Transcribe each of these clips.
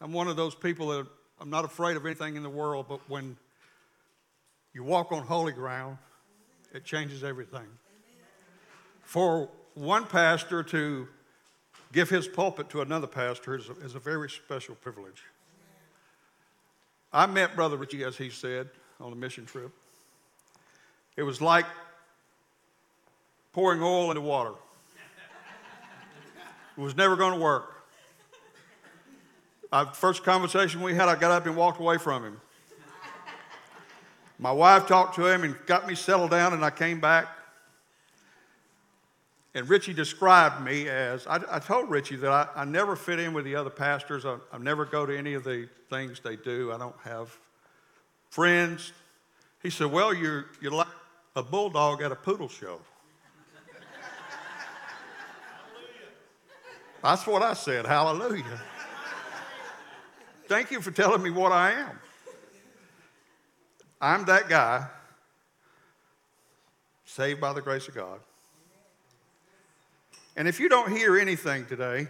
I'm one of those people that I'm not afraid of anything in the world, but when you walk on holy ground, it changes everything. For one pastor to give his pulpit to another pastor is a, is a very special privilege. I met Brother Richie, as he said, on a mission trip. It was like pouring oil into water. It was never going to work. Our first conversation we had, I got up and walked away from him. My wife talked to him and got me settled down, and I came back. And Richie described me as I, I told Richie that I, I, never fit in with the other pastors. I, I never go to any of the things they do. I don't have friends. He said, Well, you're, you're like a bulldog at a poodle show. That's what I said. Hallelujah. Thank you for telling me what I am. I'm that guy, saved by the grace of God. And if you don't hear anything today,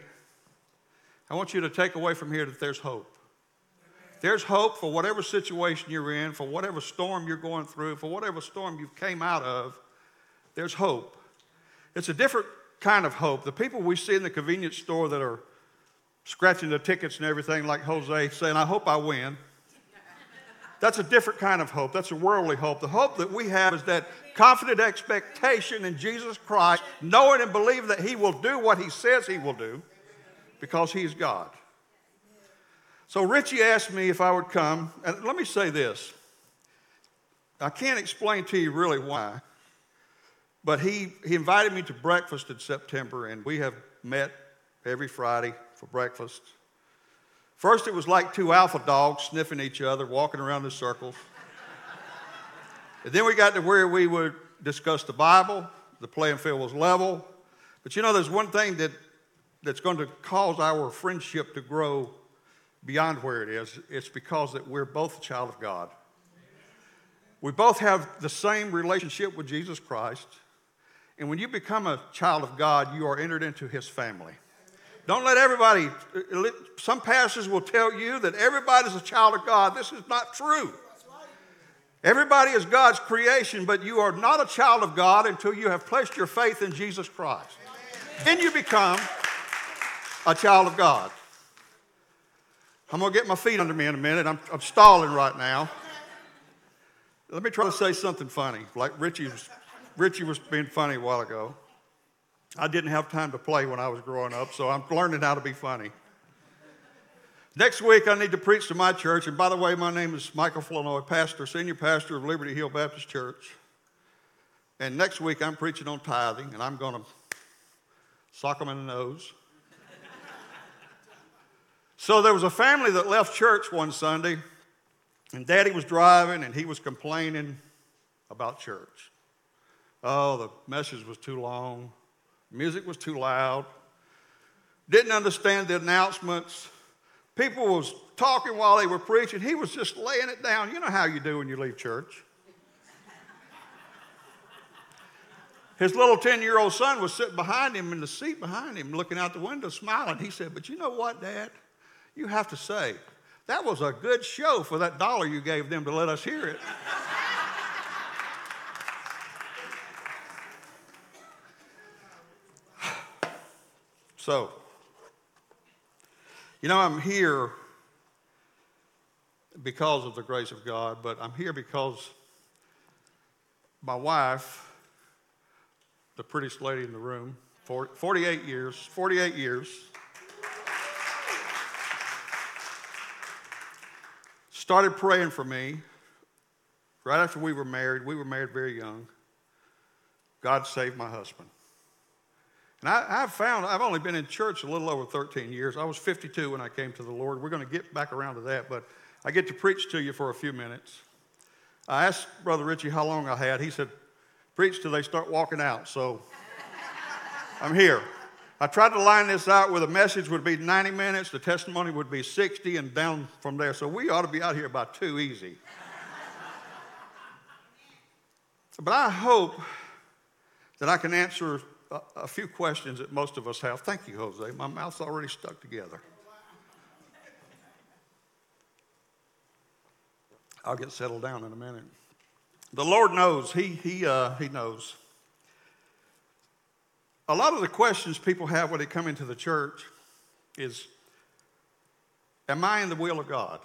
I want you to take away from here that there's hope. There's hope for whatever situation you're in, for whatever storm you're going through, for whatever storm you came out of. There's hope. It's a different kind of hope. The people we see in the convenience store that are scratching the tickets and everything, like Jose, saying, I hope I win. That's a different kind of hope. That's a worldly hope. The hope that we have is that confident expectation in Jesus Christ, knowing and believing that He will do what He says He will do because He's God. So Richie asked me if I would come, and let me say this. I can't explain to you really why, but he, he invited me to breakfast in September, and we have met every Friday for breakfast. First, it was like two alpha dogs sniffing each other, walking around in circles. and then we got to where we would discuss the Bible. The playing field was level. But you know, there's one thing that, that's going to cause our friendship to grow beyond where it is. It's because that we're both a child of God. We both have the same relationship with Jesus Christ. And when you become a child of God, you are entered into his family. Don't let everybody, uh, some pastors will tell you that everybody's a child of God. This is not true. Everybody is God's creation, but you are not a child of God until you have placed your faith in Jesus Christ. Then you become a child of God. I'm going to get my feet under me in a minute. I'm, I'm stalling right now. Let me try to say something funny, like Richie was, Richie was being funny a while ago. I didn't have time to play when I was growing up, so I'm learning how to be funny. Next week, I need to preach to my church. And by the way, my name is Michael Flournoy, pastor, senior pastor of Liberty Hill Baptist Church. And next week, I'm preaching on tithing, and I'm going to sock them in the nose. so there was a family that left church one Sunday, and daddy was driving, and he was complaining about church. Oh, the message was too long. Music was too loud. Didn't understand the announcements. People was talking while they were preaching. He was just laying it down. You know how you do when you leave church. His little 10 year old son was sitting behind him in the seat behind him, looking out the window, smiling. He said, But you know what, Dad? You have to say, that was a good show for that dollar you gave them to let us hear it. So, you know, I'm here because of the grace of God, but I'm here because my wife, the prettiest lady in the room, 48 years, 48 years, started praying for me right after we were married. We were married very young. God saved my husband. And I, have found, I've only been in church a little over 13 years. I was 52 when I came to the Lord. We're going to get back around to that, but I get to preach to you for a few minutes. I asked Brother Richie how long I had. He said, preach till they start walking out. So I'm here. I tried to line this out where the message would be 90 minutes, the testimony would be 60, and down from there. So we ought to be out here about two easy. but I hope that I can answer a, few questions that most of us have. Thank you, Jose. My mouth's already stuck together. I'll get settled down in a minute. The Lord knows. He, he, uh, he knows. A lot of the questions people have when they come into the church is Am I in the will of God?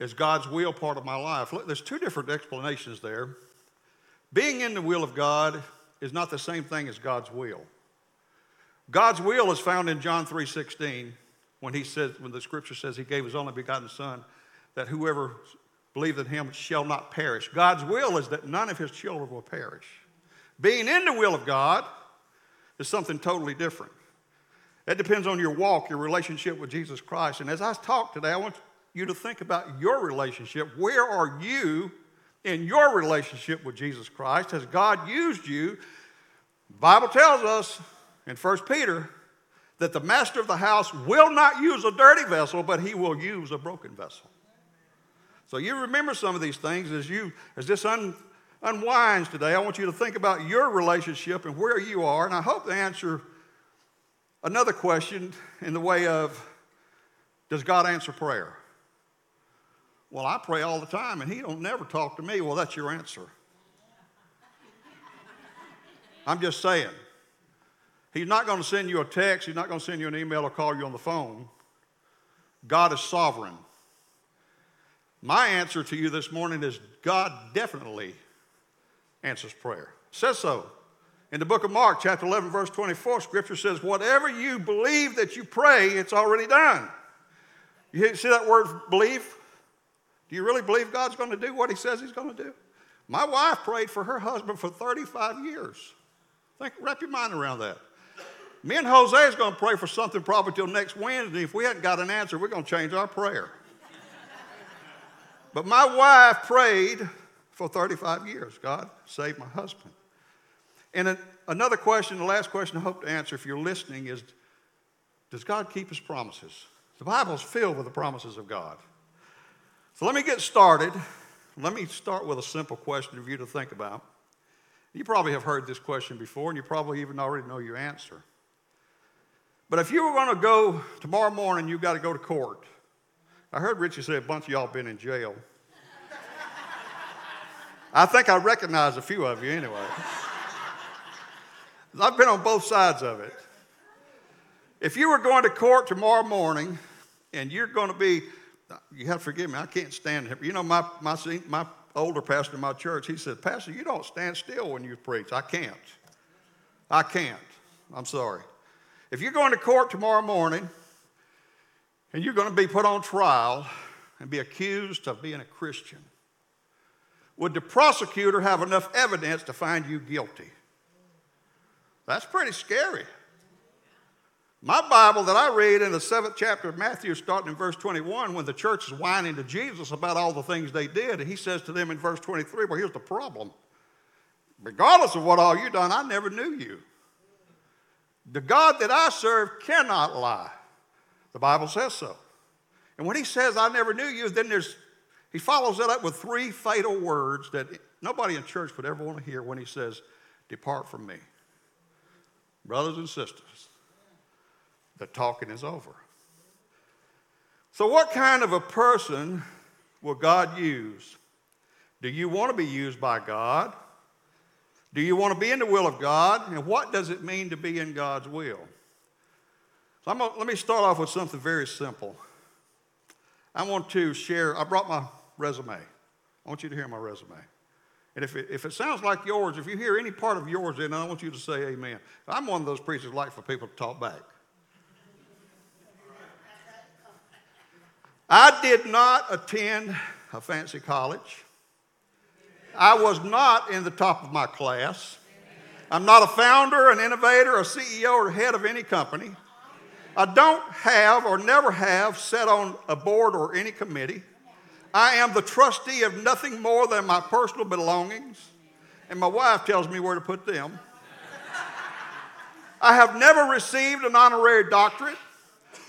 Is God's will part of my life? Look, there's two different explanations there. Being in the will of God is not the same thing as God's will. God's will is found in John 3:16 when he says when the scripture says he gave his only begotten son that whoever believes in him shall not perish. God's will is that none of his children will perish. Being in the will of God is something totally different. That depends on your walk, your relationship with Jesus Christ. And as I talk today, I want you to think about your relationship. Where are you in your relationship with Jesus Christ? Has God used you? The Bible tells us in 1 Peter that the master of the house will not use a dirty vessel, but he will use a broken vessel. So you remember some of these things as you as this un, unwinds today. I want you to think about your relationship and where you are, and I hope to answer another question in the way of does God answer prayer? Well, I pray all the time and he don't never talk to me. Well, that's your answer. I'm just saying. He's not going to send you a text, he's not going to send you an email or call you on the phone. God is sovereign. My answer to you this morning is God definitely answers prayer. Says so. In the book of Mark, chapter 11, verse 24, scripture says, Whatever you believe that you pray, it's already done. You see that word believe? Do you really believe God's going to do what He says He's going to do? My wife prayed for her husband for 35 years. Think, wrap your mind around that. Me and Jose is going to pray for something probably till next Wednesday. If we hadn't got an answer, we're going to change our prayer. but my wife prayed for 35 years. God saved my husband. And another question, the last question I hope to answer if you're listening is Does God keep his promises? The Bible is filled with the promises of God. So let me get started. Let me start with a simple question for you to think about. You probably have heard this question before, and you probably even already know your answer. But if you were going to go tomorrow morning, you've got to go to court. I heard Richie say a bunch of y'all been in jail. I think I recognize a few of you anyway. I've been on both sides of it. If you were going to court tomorrow morning and you're going to be, you have to forgive me, I can't stand it. You know, my, my, my older pastor in my church, he said, Pastor, you don't stand still when you preach. I can't. I can't. I'm sorry. If you're going to court tomorrow morning and you're going to be put on trial and be accused of being a Christian, would the prosecutor have enough evidence to find you guilty? That's pretty scary. My Bible that I read in the seventh chapter of Matthew, starting in verse 21, when the church is whining to Jesus about all the things they did, and he says to them in verse 23, Well, here's the problem. Regardless of what all you've done, I never knew you. The God that I serve cannot lie. The Bible says so. And when he says, I never knew you, then there's, he follows that up with three fatal words that nobody in church would ever want to hear when he says, Depart from me. Brothers and sisters, the talking is over. So, what kind of a person will God use? Do you want to be used by God? Do you want to be in the will of God? And what does it mean to be in God's will? So gonna, let me start off with something very simple. I want to share, I brought my resume. I want you to hear my resume. And if it, if it sounds like yours, if you hear any part of yours in it, I want you to say amen. I'm one of those preachers like for people to talk back. I did not attend a fancy college. I was not in the top of my class. I'm not a founder, an innovator, a CEO, or head of any company. I don't have or never have sat on a board or any committee. I am the trustee of nothing more than my personal belongings, and my wife tells me where to put them. I have never received an honorary doctorate.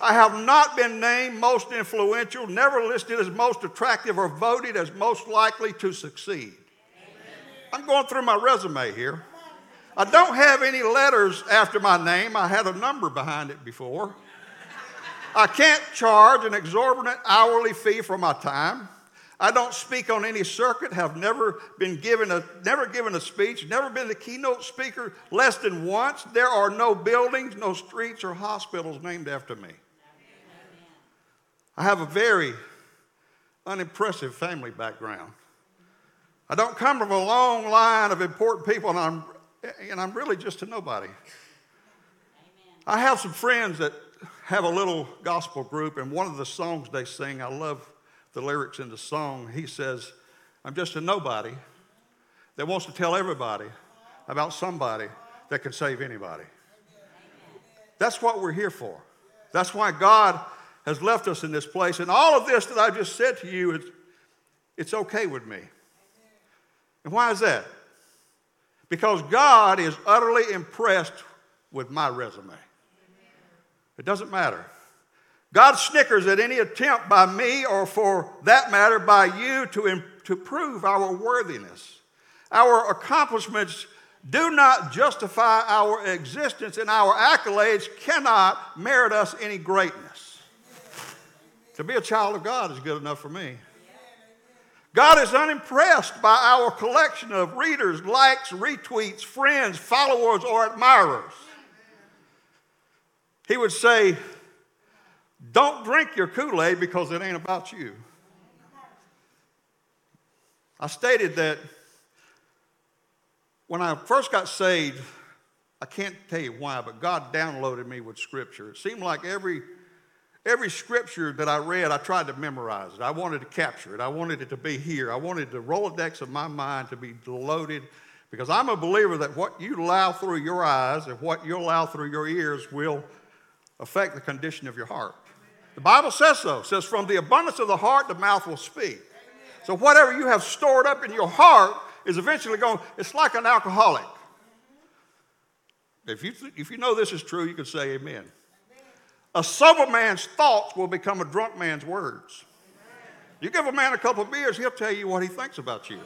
I have not been named most influential, never listed as most attractive, or voted as most likely to succeed. I'm going through my resume here. I don't have any letters after my name. I had a number behind it before. I can't charge an exorbitant hourly fee for my time. I don't speak on any circuit, have never been given a never given a speech, never been the keynote speaker less than once. There are no buildings, no streets or hospitals named after me. I have a very unimpressive family background. I don't come from a long line of important people, and I'm, and I'm really just a nobody. I have some friends that have a little gospel group, and one of the songs they sing, I love the lyrics in the song. He says, I'm just a nobody that wants to tell everybody about somebody that can save anybody. That's what we're here for. That's why God has left us in this place. And all of this that I've just said to you, it's, it's okay with me. And why is that? Because God is utterly impressed with my resume. It doesn't matter. God snickers at any attempt by me, or for that matter, by you, to, to prove our worthiness. Our accomplishments do not justify our existence, and our accolades cannot merit us any greatness. To be a child of God is good enough for me. God is unimpressed by our collection of readers, likes, retweets, friends, followers, or admirers. He would say, Don't drink your Kool Aid because it ain't about you. I stated that when I first got saved, I can't tell you why, but God downloaded me with Scripture. It seemed like every, every Scripture that I read, I tried to memorize it. I wanted to capture it. I wanted it to be here. I wanted the Rolodex of my mind to be loaded because I'm a believer that what you allow through your eyes and what you allow through your ears will affect the condition of your heart. The Bible says so. It says, from the abundance of the heart, the mouth will speak. So whatever you have stored up in your heart is eventually going, it's like an alcoholic. If you, if you know this is true, you can say amen. A sober man's thoughts will become a drunk man's words. You give a man a couple of beers, he'll tell you what he thinks about you.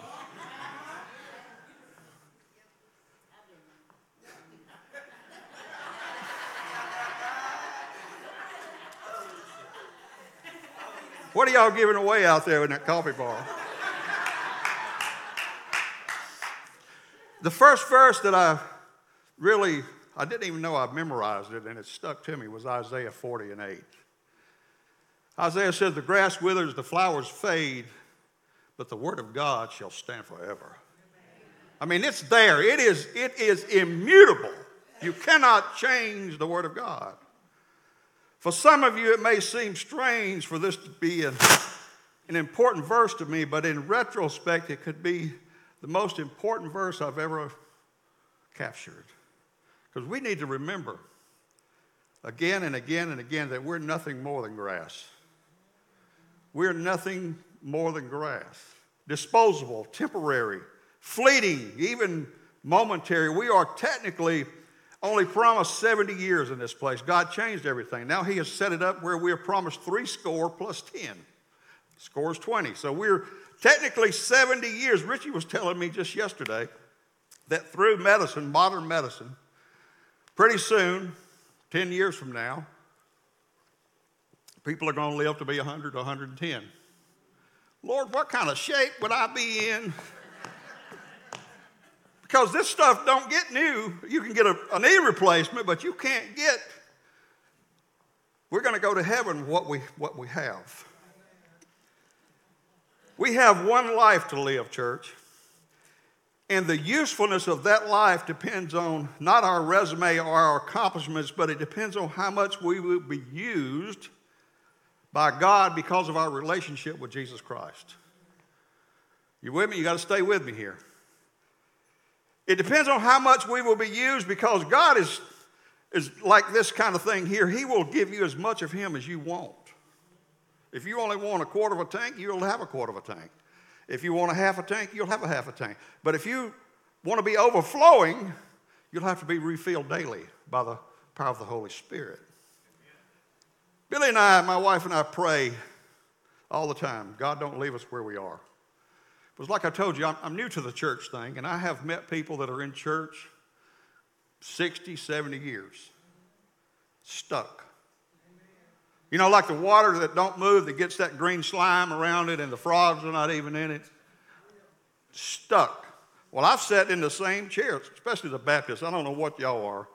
What are y'all giving away out there in that coffee bar? the first verse that I really, I didn't even know I memorized it and it stuck to me was Isaiah 40 and 8. Isaiah says, The grass withers, the flowers fade, but the word of God shall stand forever. I mean, it's there. It is, it is immutable. You cannot change the word of God. For some of you, it may seem strange for this to be an, an important verse to me, but in retrospect, it could be the most important verse I've ever captured. Because we need to remember again and again and again that we're nothing more than grass. We're nothing more than grass. Disposable, temporary, fleeting, even momentary. We are technically only promised 70 years in this place. God changed everything. Now He has set it up where we are promised three score plus 10. Scores 20. So we're technically 70 years. Richie was telling me just yesterday that through medicine, modern medicine, pretty soon, 10 years from now, people are going to live to be 100 110. Lord, what kind of shape would I be in because this stuff don't get new. You can get a, a knee replacement, but you can't get. We're going to go to heaven what we, what we have. We have one life to live, church. And the usefulness of that life depends on not our resume or our accomplishments, but it depends on how much we will be used by God because of our relationship with Jesus Christ. You with me? You got to stay with me here. It depends on how much we will be used because God is, is like this kind of thing here. He will give you as much of Him as you want. If you only want a quarter of a tank, you'll have a quarter of a tank. If you want a half a tank, you'll have a half a tank. But if you want to be overflowing, you'll have to be refilled daily by the power of the Holy Spirit. Billy and I, my wife and I, pray all the time God, don't leave us where we are. Was like I told you, I'm, I'm new to the church thing, and I have met people that are in church 60, 70 years, stuck. You know, like the water that don't move that gets that green slime around it and the frogs are not even in it. Stuck. Well, I've sat in the same chair, especially the Baptists. I don't know what y'all are.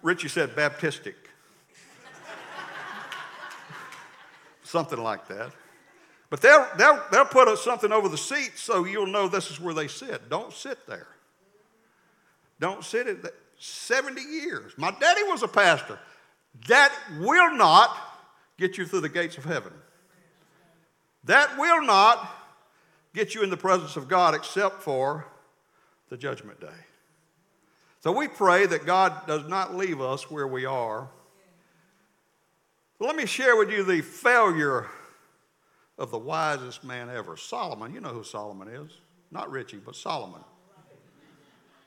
Richie said Baptistic. Something like that. But they'll, they'll, they'll put something over the seat so you'll know this is where they sit. Don't sit there. Don't sit at that. 70 years. My daddy was a pastor. That will not get you through the gates of heaven. That will not get you in the presence of God except for the judgment day. So we pray that God does not leave us where we are. let me share with you the failure of the wisest man ever Solomon. You know who Solomon is. Not Richie, but Solomon.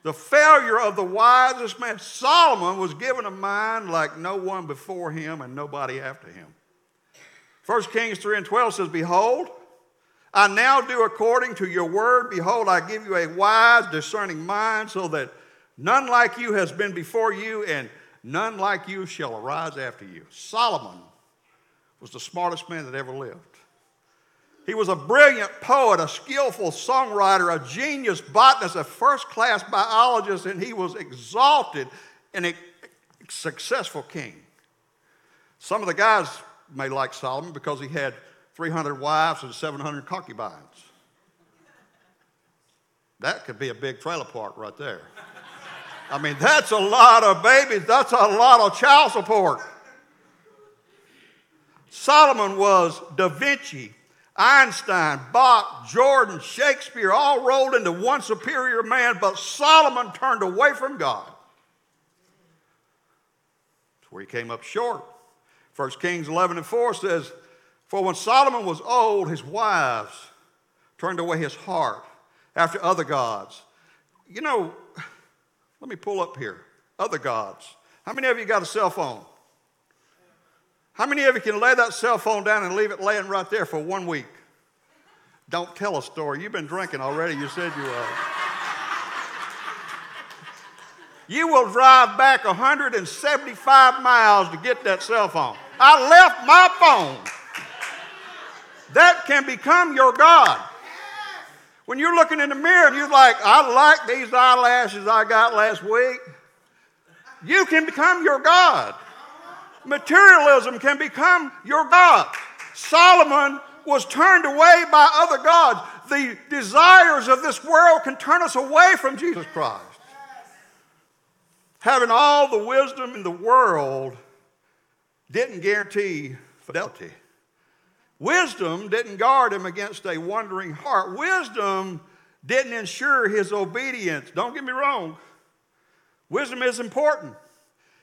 The failure of the wisest man. Solomon was given a mind like no one before him and nobody after him. 1 Kings 3 and 12 says, Behold, I now do according to your word. Behold, I give you a wise, discerning mind, so that none like you has been before you, and none like you shall arise after you. Solomon was the smartest man that ever lived. He was a brilliant poet, a skillful songwriter, a genius botanist, a first class biologist, and he was exalted and a successful king. Some of the guys may like Solomon because he had 300 wives and 700 concubines. That could be a big trailer park right there. I mean, that's a lot of babies, that's a lot of child support. Solomon was Da Vinci, Einstein, Bach, Jordan, Shakespeare, all rolled into one superior man, but Solomon turned away from God. That's where he came up short. 1 Kings 11 and 4 says, For when Solomon was old, his wives turned away his heart after other gods. You know, let me pull up here. Other gods. How many of you got a cell phone? How many of you can lay that cell phone down and leave it laying right there for one week? Don't tell a story. You've been drinking already. You said you were. You will drive back 175 miles to get that cell phone. I left my phone. That can become your God. When you're looking in the mirror and you're like, I like these eyelashes I got last week, you can become your God. Materialism can become your God. Solomon was turned away by other gods. The desires of this world can turn us away from Jesus Christ. Having all the wisdom in the world didn't guarantee fidelity. Wisdom didn't guard him against a wandering heart. Wisdom didn't ensure his obedience. Don't get me wrong. Wisdom is important.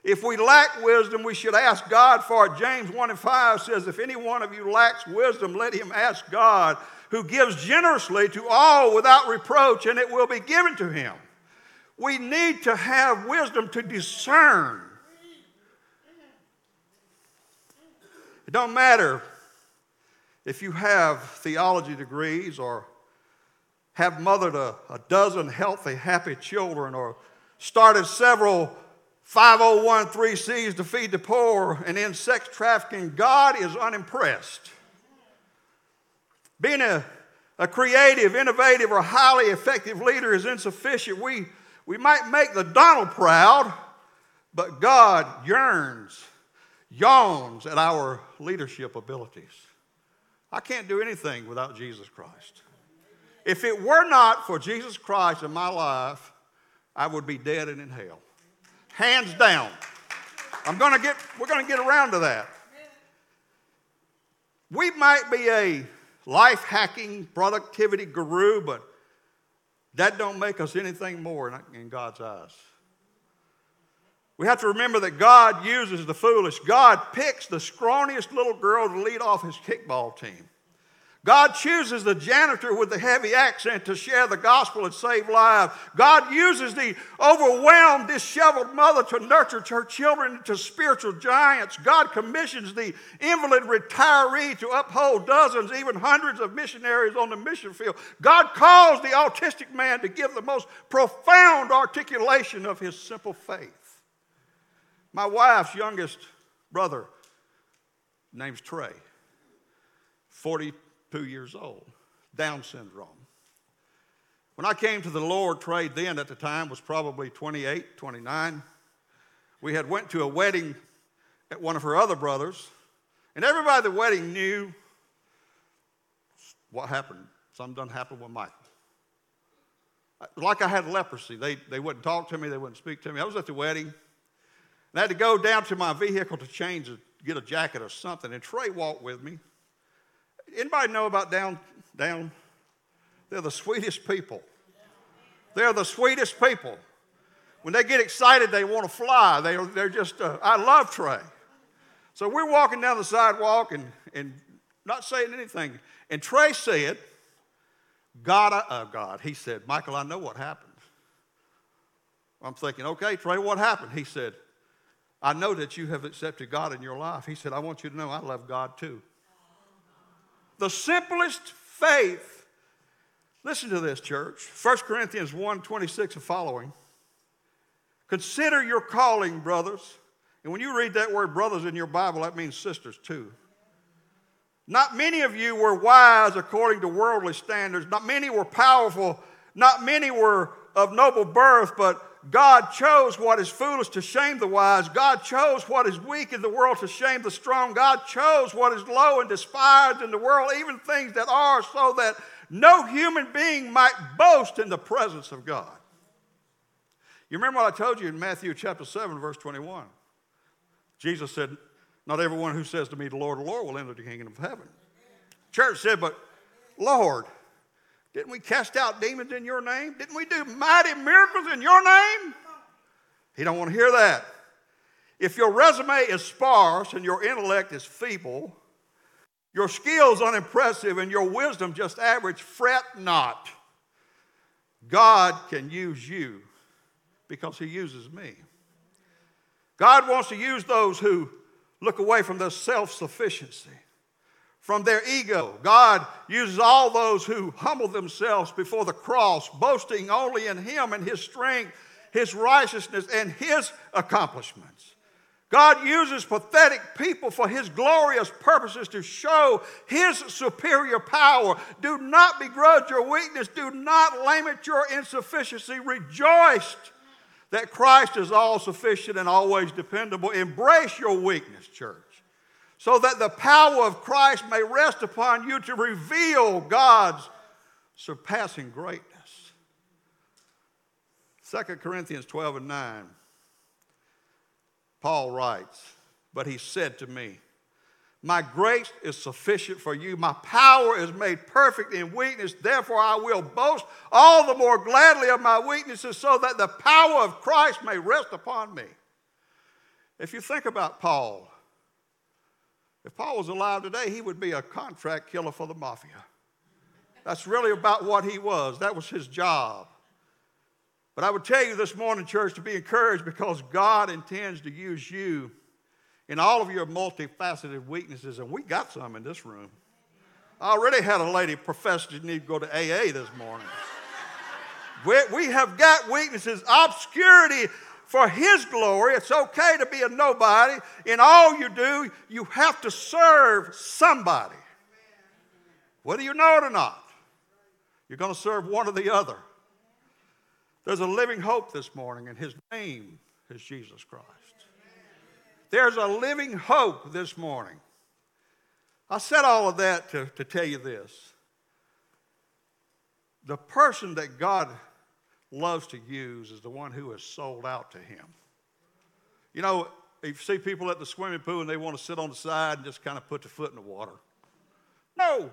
If we lack wisdom, we should ask God for it. James 1 and 5 says, If any one of you lacks wisdom, let him ask God, who gives generously to all without reproach, and it will be given to him. We need to have wisdom to discern. It don't matter if you have theology degrees or have mothered a, a dozen healthy, happy children or started several 501c's to feed the poor and in sex trafficking, God is unimpressed. Being a, a creative, innovative, or highly effective leader is insufficient. We, we might make the Donald proud, but God yearns, yawns at our leadership abilities. I can't do anything without Jesus Christ. If it were not for Jesus Christ in my life, I would be dead and in hell. Hands down. I'm to get, we're going to get around to that. We might be a life hacking productivity guru, but that don't make us anything more in God's eyes. We have to remember that God uses the foolish. God picks the scrawniest little girl to lead off his kickball team. God chooses the janitor with the heavy accent to share the gospel and save lives. God uses the overwhelmed, disheveled mother to nurture her children into spiritual giants. God commissions the invalid retiree to uphold dozens, even hundreds of missionaries on the mission field. God calls the autistic man to give the most profound articulation of his simple faith. My wife's youngest brother Name's Trey. 42 years old. Down syndrome. When I came to the Lord, Trey then at the time was probably 28, 29. We had went to a wedding at one of her other brothers, and everybody at the wedding knew what happened. Something done happened with Michael. Like I had leprosy. They, they wouldn't talk to me, they wouldn't speak to me. I was at the wedding, and I had to go down to my vehicle to change, get a jacket or something, and Trey walked with me. Anybody know about down, down? They're the sweetest people. They're the sweetest people. When they get excited, they want to fly. They, they're just, uh, I love Trey. So we're walking down the sidewalk and, and not saying anything. And Trey said, God, uh, God, he said, Michael, I know what happened. I'm thinking, okay, Trey, what happened? He said, I know that you have accepted God in your life. He said, I want you to know I love God too. The simplest faith. Listen to this, church. 1 Corinthians 1 26 and following. Consider your calling, brothers. And when you read that word brothers in your Bible, that means sisters too. Not many of you were wise according to worldly standards. Not many were powerful. Not many were of noble birth, but God chose what is foolish to shame the wise. God chose what is weak in the world to shame the strong. God chose what is low and despised in the world, even things that are, so that no human being might boast in the presence of God. You remember what I told you in Matthew chapter 7, verse 21? Jesus said, Not everyone who says to me, The Lord, the Lord, will enter the kingdom of heaven. Church said, But Lord, didn't we cast out demons in your name? Didn't we do mighty miracles in your name? He don't want to hear that. If your resume is sparse and your intellect is feeble, your skills unimpressive and your wisdom just average, fret not. God can use you because he uses me. God wants to use those who look away from their self sufficiency from their ego. God uses all those who humble themselves before the cross, boasting only in Him and His strength, His righteousness, and His accomplishments. God uses pathetic people for His glorious purposes to show His superior power. Do not begrudge your weakness. Do not lament your insufficiency. Rejoice that Christ is all sufficient and always dependable. Embrace your weakness, church so that the power of Christ may rest upon you to reveal God's surpassing greatness. 2 Corinthians 12 and 9, Paul writes, But he said to me, My grace is sufficient for you. My power is made perfect in weakness. Therefore, I will boast all the more gladly of my weaknesses so that the power of Christ may rest upon me. If you think about Paul, if Paul was alive today, he would be a contract killer for the mafia. That's really about what he was. That was his job. But I would tell you this morning, church, to be encouraged because God intends to use you in all of your multifaceted weaknesses, and we got some in this room. I already had a lady profess to need to go to AA this morning. we, we have got weaknesses, obscurity for His glory. It's okay to be a nobody. In all you do, you have to serve somebody. Whether you know it or not, you're going to serve one or the other. There's a living hope this morning, and His name is Jesus Christ. There's a living hope this morning. I said all of that to, to tell you this. The person that God loves to use is the one who is sold out to him. You know, if you see people at the swimming pool and they want to sit on the side and just kind of put their foot in the water. No,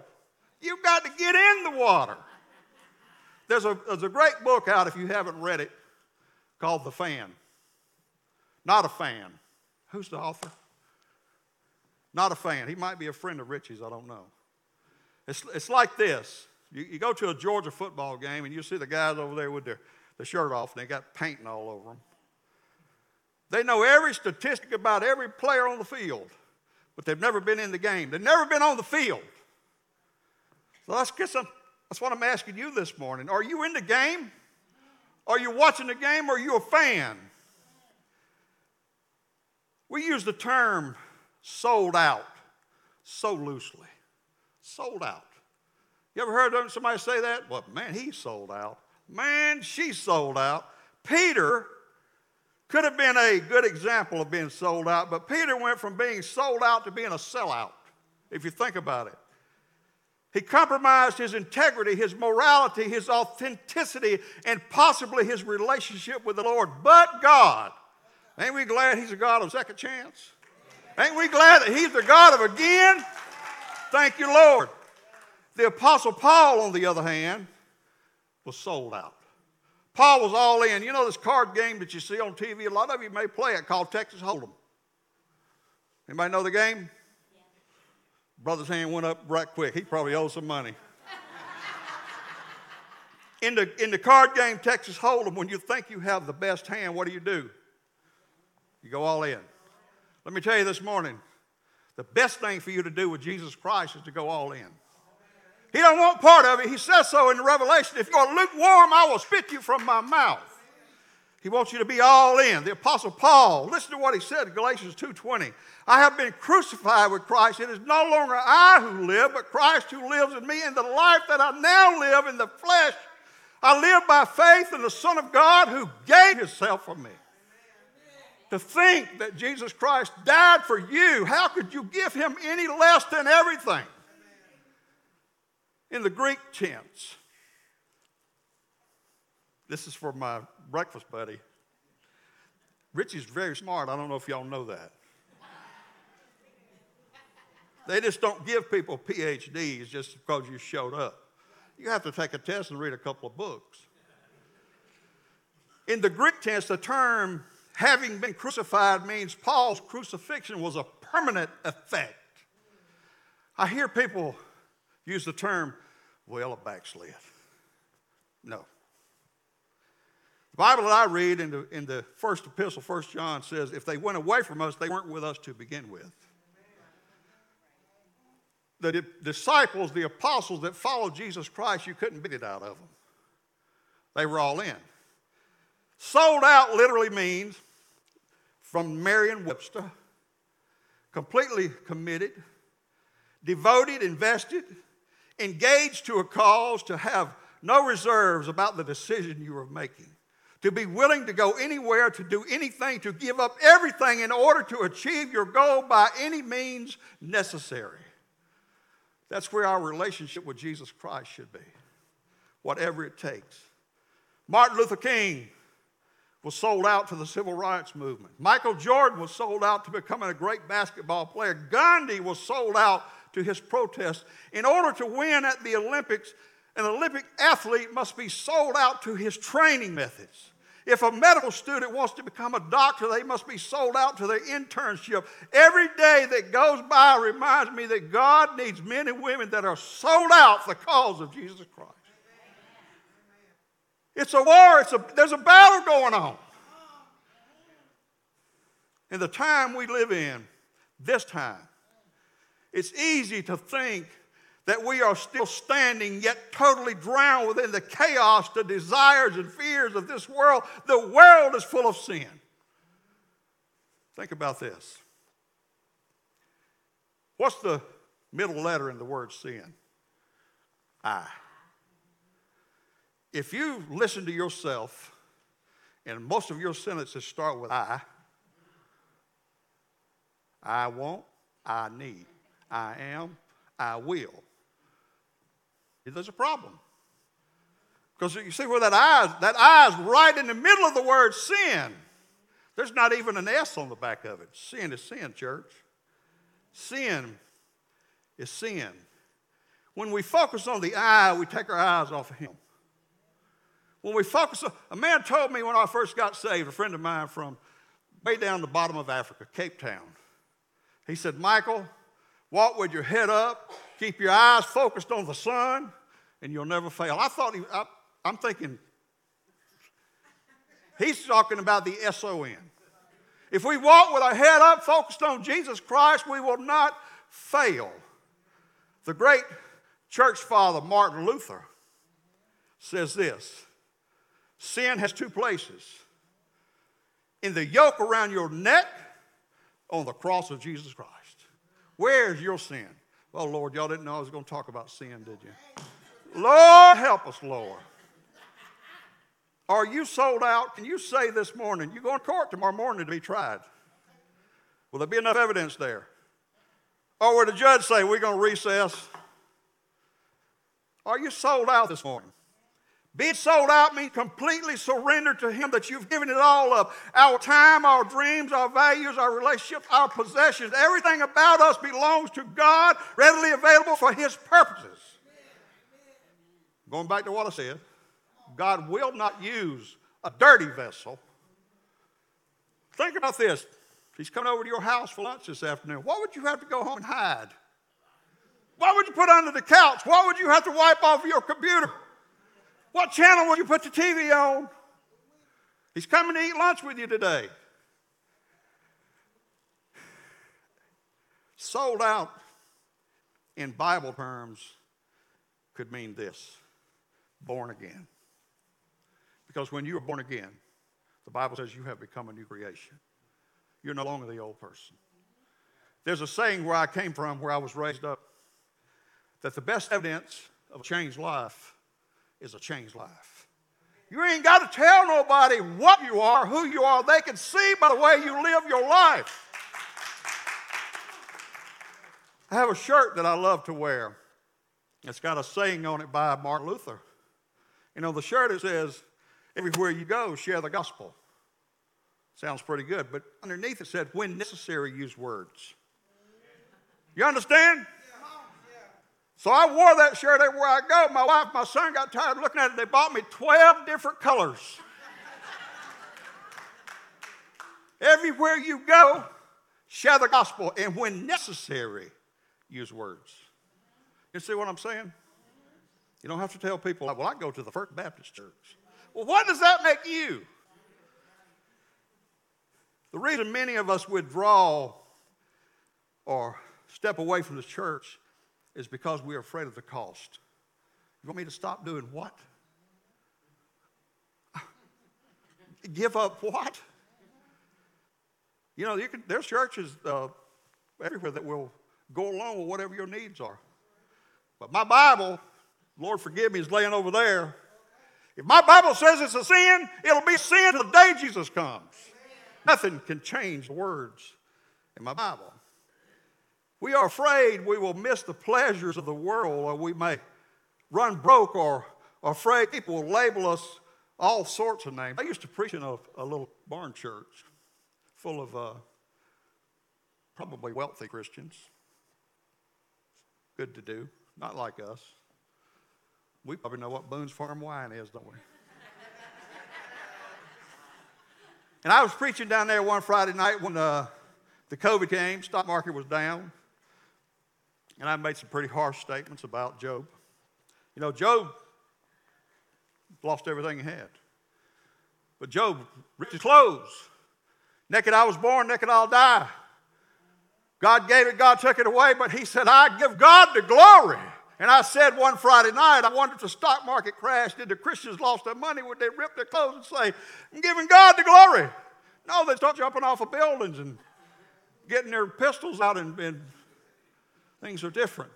you've got to get in the water. There's a, there's a great book out, if you haven't read it, called The Fan. Not a fan. Who's the author? Not a fan. He might be a friend of Richie's, I don't know. It's, it's like this you, you go to a Georgia football game and you see the guys over there with their, the shirt off and they got painting all over them. They know every statistic about every player on the field, but they've never been in the game. They've never been on the field. So let's get some, that's what I'm asking you this morning. Are you in the game? Are you watching the game or are you a fan? We use the term sold out. so loosely. Sold out. You ever heard somebody say that? Well, man, he sold out. Man, she sold out. Peter could have been a good example of being sold out, but Peter went from being sold out to being a sellout, if you think about it. He compromised his integrity, his morality, his authenticity, and possibly his relationship with the Lord. But God, ain't we glad he's a God of second chance? Ain't we glad that he's the God of again? Thank you, Lord. The Apostle Paul, on the other hand, was sold out. Paul was all in. You know this card game that you see on TV? A lot of you may play it called Texas Hold'em. Anybody know the game? Yeah. Brother's hand went up right quick. He probably owes some money. in, the, in the card game Texas Hold'em, when you think you have the best hand, what do you do? You go all in. Let me tell you this morning the best thing for you to do with Jesus Christ is to go all in. He don't want part of it. He says so in Revelation. If you're lukewarm, I will spit you from my mouth. He wants you to be all in. The Apostle Paul, listen to what he said in Galatians 2.20. I have been crucified with Christ. It is no longer I who live, but Christ who lives in me. In the life that I now live in the flesh, I live by faith in the Son of God who gave himself for me. To think that Jesus Christ died for you, how could you give him any less than everything? In the Greek tense. This is for my breakfast buddy. Richie's very smart. I don't know if y'all know that. They just don't give people PhDs just because you showed up. You have to take a test and read a couple of books. In the Greek tense, the term having been crucified means Paul's crucifixion was a permanent effect. I hear people use the term well, a backslid. No. The Bible that I read in the, in the first epistle, First John, says if they went away from us, they weren't with us to begin with. The disciples, the apostles that followed Jesus Christ, you couldn't beat it out of them. They were all in. Sold out literally means, from Merriam Webster, completely committed, devoted, invested, engaged to a cause, to have no reserves about the decision you are making, to be willing to go anywhere, to do anything, to give up everything in order to achieve your goal by any means necessary. That's where our relationship with Jesus Christ should be, whatever it takes. Martin Luther King was sold out to the civil rights movement. Michael Jordan was sold out to becoming a great basketball player. Gandhi was sold out to his protest. In order to win at the Olympics, an Olympic athlete must be sold out to his training methods. If a medical student wants to become a doctor, they must be sold out to their internship. Every day that goes by reminds me that God needs men and women that are sold out for the cause of Jesus Christ. It's a war, it's a, there's a battle going on. In the time we live in, this time, it's easy to think that we are still standing, yet totally drowned within the chaos, the desires and fears of this world. The world is full of sin. Think about this. What's the middle letter in the word sin? I. If you listen to yourself, and most of your sentences start with I, I want, I need. I am, I will. There's a problem. Because you see where that is, that eye is right in the middle of the word sin. There's not even an S on the back of it. Sin is sin, church. Sin is sin. When we focus on the eye, we take our eyes off of him. When we focus on, a man told me when I first got saved, a friend of mine from way down the bottom of Africa, Cape Town. He said, Michael, Walk with your head up, keep your eyes focused on the sun, and you'll never fail. I thought he, I, I'm thinking, he's talking about the S O N. If we walk with our head up, focused on Jesus Christ, we will not fail. The great church father, Martin Luther, says this sin has two places in the yoke around your neck, on the cross of Jesus Christ. Where's your sin? Well, Lord, y'all didn't know I was going to talk about sin, did you? Lord, help us, Lord. Are you sold out? Can you say this morning, you're going to court tomorrow morning to be tried? Will there be enough evidence there? Or will the judge say, we're going to recess? Are you sold out this morning? Being sold out means completely surrender to Him that you've given it all up. Our time, our dreams, our values, our relationships, our possessions, everything about us belongs to God, readily available for His purposes. Going back to what I said, God will not use a dirty vessel. Think about this. He's coming over to your house for lunch this afternoon. What would you have to go home and hide? What would you put under the couch? What would you have to wipe off your computer? What channel would you put the TV on? He's coming to eat lunch with you today. Sold out in Bible terms could mean this born again. Because when you are born again, the Bible says you have become a new creation. You're no longer the old person. There's a saying where I came from, where I was raised up, that the best evidence of a changed life is a changed life. You ain't got to tell nobody what you are, who you are. They can see by the way you live your life. I have a shirt that I love to wear. It's got a saying on it by Martin Luther. You know, the shirt it says, Everywhere you go, share the gospel. Sounds pretty good, but underneath it said, When necessary, use words. You understand? So I wore that shirt everywhere I go. My wife, my son got tired of looking at it. They bought me 12 different colors. everywhere you go, share the gospel. And when necessary, use words. You see what I'm saying? You don't have to tell people, well, I go to the First Baptist Church. Well, what does that make you? The reason many of us withdraw or step away from the church is because we are afraid of the cost. You want me to stop doing what? Give up what? You know, you can, there's churches uh, everywhere that will go along with whatever your needs are. But my Bible, Lord forgive me, is laying over there. If my Bible says it's a sin, it'll be sin the day Jesus comes. Nothing can change the words in my Bible. We are afraid we will miss the pleasures of the world or we may run broke or, afraid people will label us all sorts of names. I used to preach in a, a little barn church full of uh, probably wealthy Christians. Good to do, not like us. We probably know what Boone's Farm wine is, don't we? and I was preaching down there one Friday night when uh, the COVID came, stock market was down. And I made some pretty harsh statements about Job. You know, Job lost everything he had. But Job ripped his clothes. Naked I was born, naked I'll die. God gave it, God took it away, but he said, I give God the glory. And I said one Friday night, I wonder if the stock market crashed, did the Christians lost their money? Would they rip their clothes and say, I'm giving God the glory? No, they start jumping off of buildings and getting their pistols out and, and Things are different.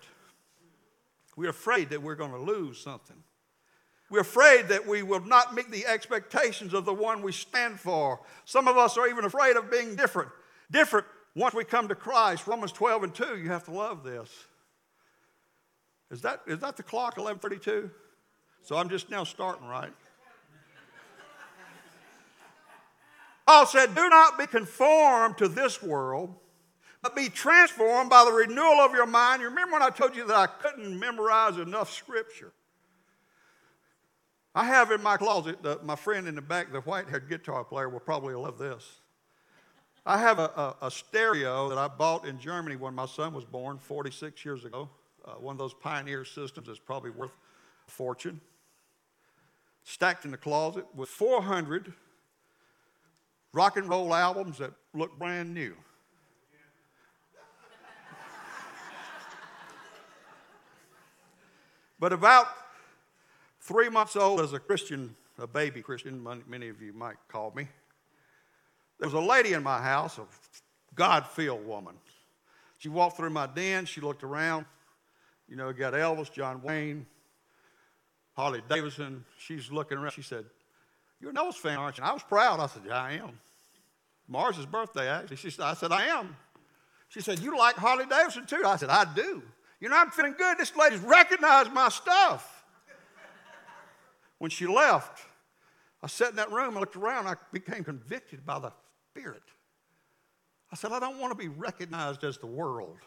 We're afraid that we're going to lose something. We're afraid that we will not meet the expectations of the one we stand for. Some of us are even afraid of being different. Different once we come to Christ. Romans 12 and 2, you have to love this. Is that, is that the clock, 1132? So I'm just now starting, right? Paul said, Do not be conformed to this world but be transformed by the renewal of your mind. You remember when I told you that I couldn't memorize enough scripture? I have in my closet, uh, my friend in the back, the white haired guitar player, will probably love this. I have a, a, a, stereo that I bought in Germany when my son was born 46 years ago. Uh, one of those pioneer systems that's probably worth a fortune. Stacked in the closet with 400 rock and roll albums that look brand new. But about three months old as a Christian, a baby Christian, many of you might call me, there was a lady in my house, a God filled woman. She walked through my den. She looked around. You know, got Elvis, John Wayne, Harley Davidson. She's looking around. She said, You're an Elvis fan, aren't you? And I was proud. I said, Yeah, I am. Mars' birthday, actually. She said, I said, I am. She said, You like Harley Davidson too? I said, I do. You know, I'm feeling good. This lady's recognized my stuff. when she left, I sat in that room and looked around. I became convicted by the Spirit. I said, I don't want to be recognized as the world.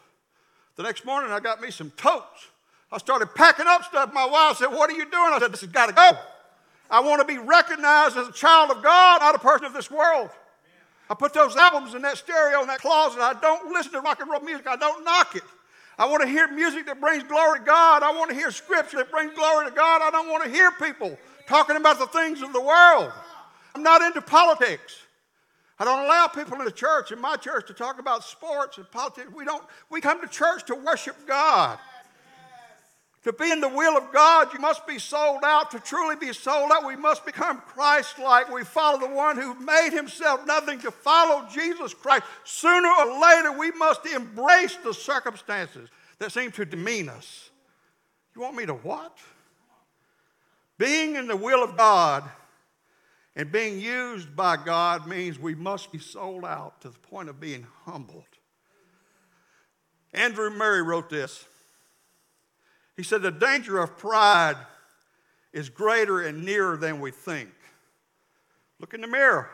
The next morning, I got me some totes. I started packing up stuff. My wife said, What are you doing? I said, This has got to go. I want to be recognized as a child of God, not a person of this world. I put those albums in that stereo in that closet. I don't listen to rock and roll music. I don't knock it. I want to hear music that brings glory to God. I want to hear scripture that brings glory to God. I don't want to hear people talking about the things of the world. I'm not into politics. I don't allow people in the church, in my church, to talk about sports and politics. We don't, we come to church to worship God. To be in the will of God, you must be sold out. To truly be sold out, we must become Christ like. We follow the one who made himself nothing to follow Jesus Christ. Sooner or later, we must embrace the circumstances that seem to demean us. You want me to what? Being in the will of God and being used by God means we must be sold out to the point of being humbled. Andrew Murray wrote this. He said, The danger of pride is greater and nearer than we think. Look in the mirror.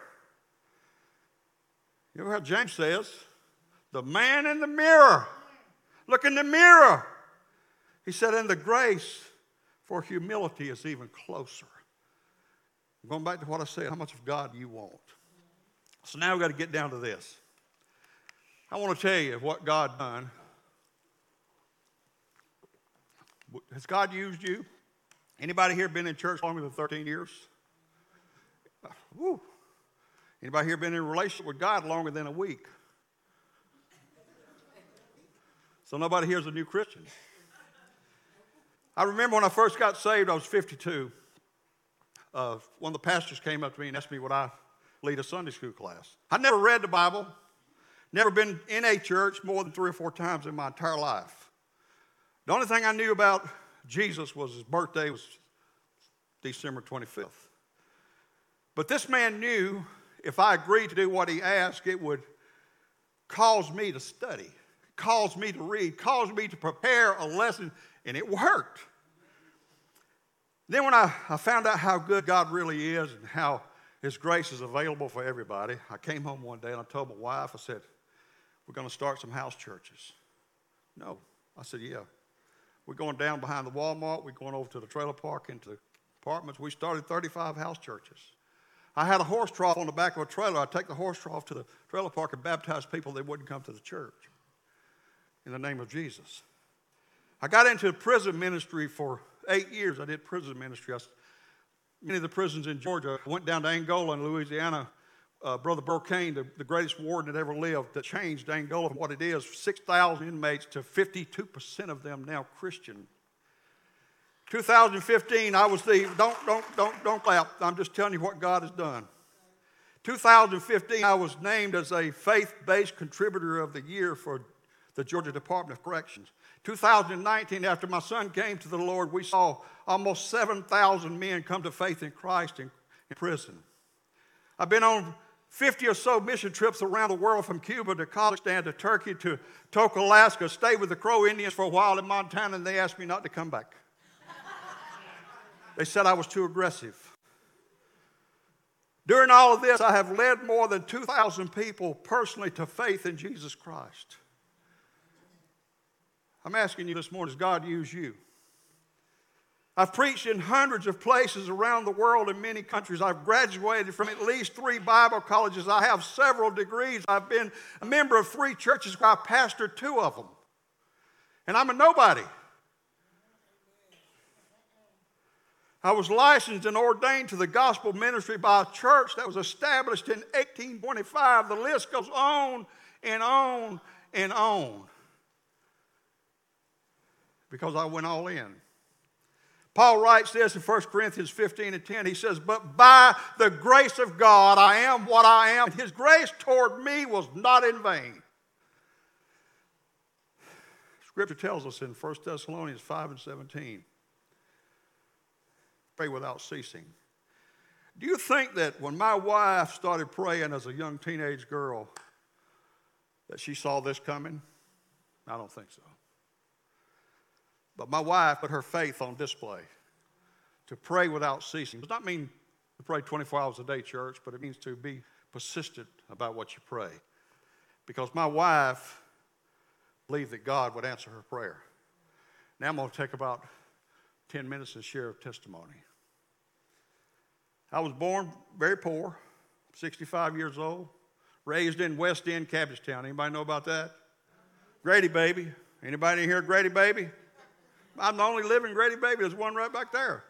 You know how James says? The man in the mirror. Look in the mirror. He said, And the grace for humility is even closer. Going back to what I said, how much of God do you want? So now we've got to get down to this. I want to tell you what God done. Has God used you? Anybody here been in church longer than 13 years? Woo. Anybody here been in a relationship with God longer than a week? So nobody here is a new Christian. I remember when I first got saved, I was 52 uh, one of the pastors came up to me and asked me would I lead a Sunday school class. I'd never read the Bible, never been in a church more than three or four times in my entire life. The only thing I knew about Jesus was his birthday was December 25th. But this man knew if I agreed to do what he asked, it would cause me to study, cause me to read, cause me to prepare a lesson, and it worked. Then, when I, I found out how good God really is and how His grace is available for everybody, I came home one day and I told my wife, I said, We're going to start some house churches. No. I said, Yeah. We're going down behind the Walmart. We're going over to the trailer park into the apartments. We started 35 house churches. I had a horse trough on the back of a trailer. I'd take the horse trough to the trailer park and baptize people that wouldn't come to the church in the name of Jesus. I got into prison ministry for eight years I did prison ministry. I, many of the prisons in Georgia. I went down to Angola and Louisiana. Uh, Brother Burl Cain, the, the greatest warden that ever lived, that changed Angola from what it is 6,000 inmates to 52% of them now Christian. 2015, I was the, don't, don't, don't, don't clap. I'm just telling you what God has done. 2015, I was named as a faith based contributor of the year for the Georgia Department of Corrections. 2019, after my son came to the Lord, we saw almost 7,000 men come to faith in Christ in, in prison. I've been on 50 or so mission trips around the world from Cuba to Kazakhstan to Turkey to Tok, Alaska, stayed with the Crow Indians for a while in Montana, and they asked me not to come back. they said I was too aggressive. During all of this, I have led more than 2,000 people personally to faith in Jesus Christ. I'm asking you this morning, does God use you? I've preached in hundreds of places around the world in many countries. I've graduated from at least three Bible colleges. I have several degrees. I've been a member of three churches I pastored two of them. And I'm a nobody. I was licensed and ordained to the gospel ministry by a church that was established in 1825. The list goes on and on and on because I went all in. Paul writes this in 1 Corinthians 15 and 10. He says, But by the grace of God, I am what I am. His grace toward me was not in vain. Scripture tells us in 1 Thessalonians 5 and 17 pray without ceasing. Do you think that when my wife started praying as a young teenage girl, that she saw this coming? I don't think so. But my wife put her faith on display to pray without ceasing. It does not mean to pray 24 hours a day, church, but it means to be persistent about what you pray. Because my wife believed that God would answer her prayer. Now I'm going to take about 10 minutes and share a testimony. I was born very poor, 65 years old, raised in West End, Cabbagetown. Anybody know about that? Grady baby. Anybody here Grady baby? I'm the only living Grady baby. There's one right back there.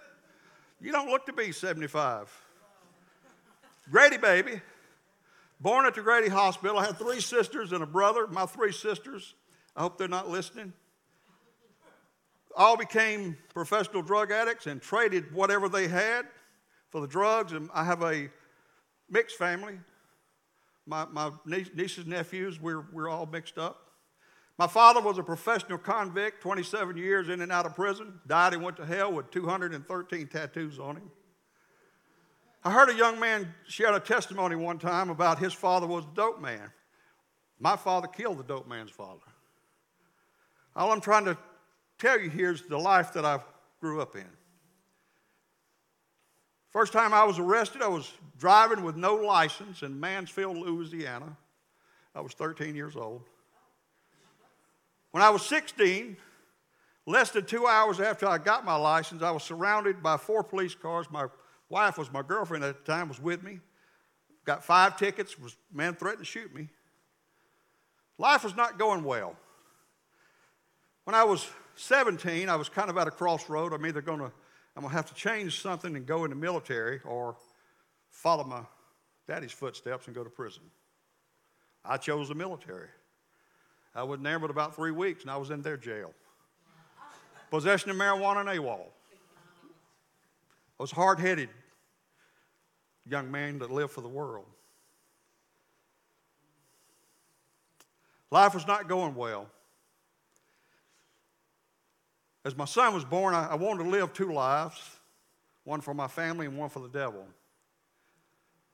You don't look to be 75. Grady baby, born at the Grady Hospital. I had three sisters and a brother. My three sisters, I hope they're not listening, all became professional drug addicts and traded whatever they had for the drugs. And I have a mixed family. My, my nieces and nephews, we're, we're all mixed up. My father was a professional convict, 27 years in and out of prison, died and went to hell with 213 tattoos on him. I heard a young man share a testimony one time about his father was a dope man. My father killed the dope man's father. All I'm trying to tell you here is the life that I grew up in. First time I was arrested, I was driving with no license in Mansfield, Louisiana. I was 13 years old. When I was 16, less than two hours after I got my license, I was surrounded by four police cars. My wife was my girlfriend at the time, was with me. Got five tickets, was man threatened to shoot me. Life was not going well. When I was 17, I was kind of at a crossroad. I'm either to I'm to have to change something and go in the military or follow my daddy's footsteps and go to prison. I chose the military. I was there but about three weeks and I was in their jail. Possession of marijuana and AWOL. I was hard headed young man that lived for the world. Life was not going well. As my son was born, I, I wanted to live two lives one for my family and one for the devil.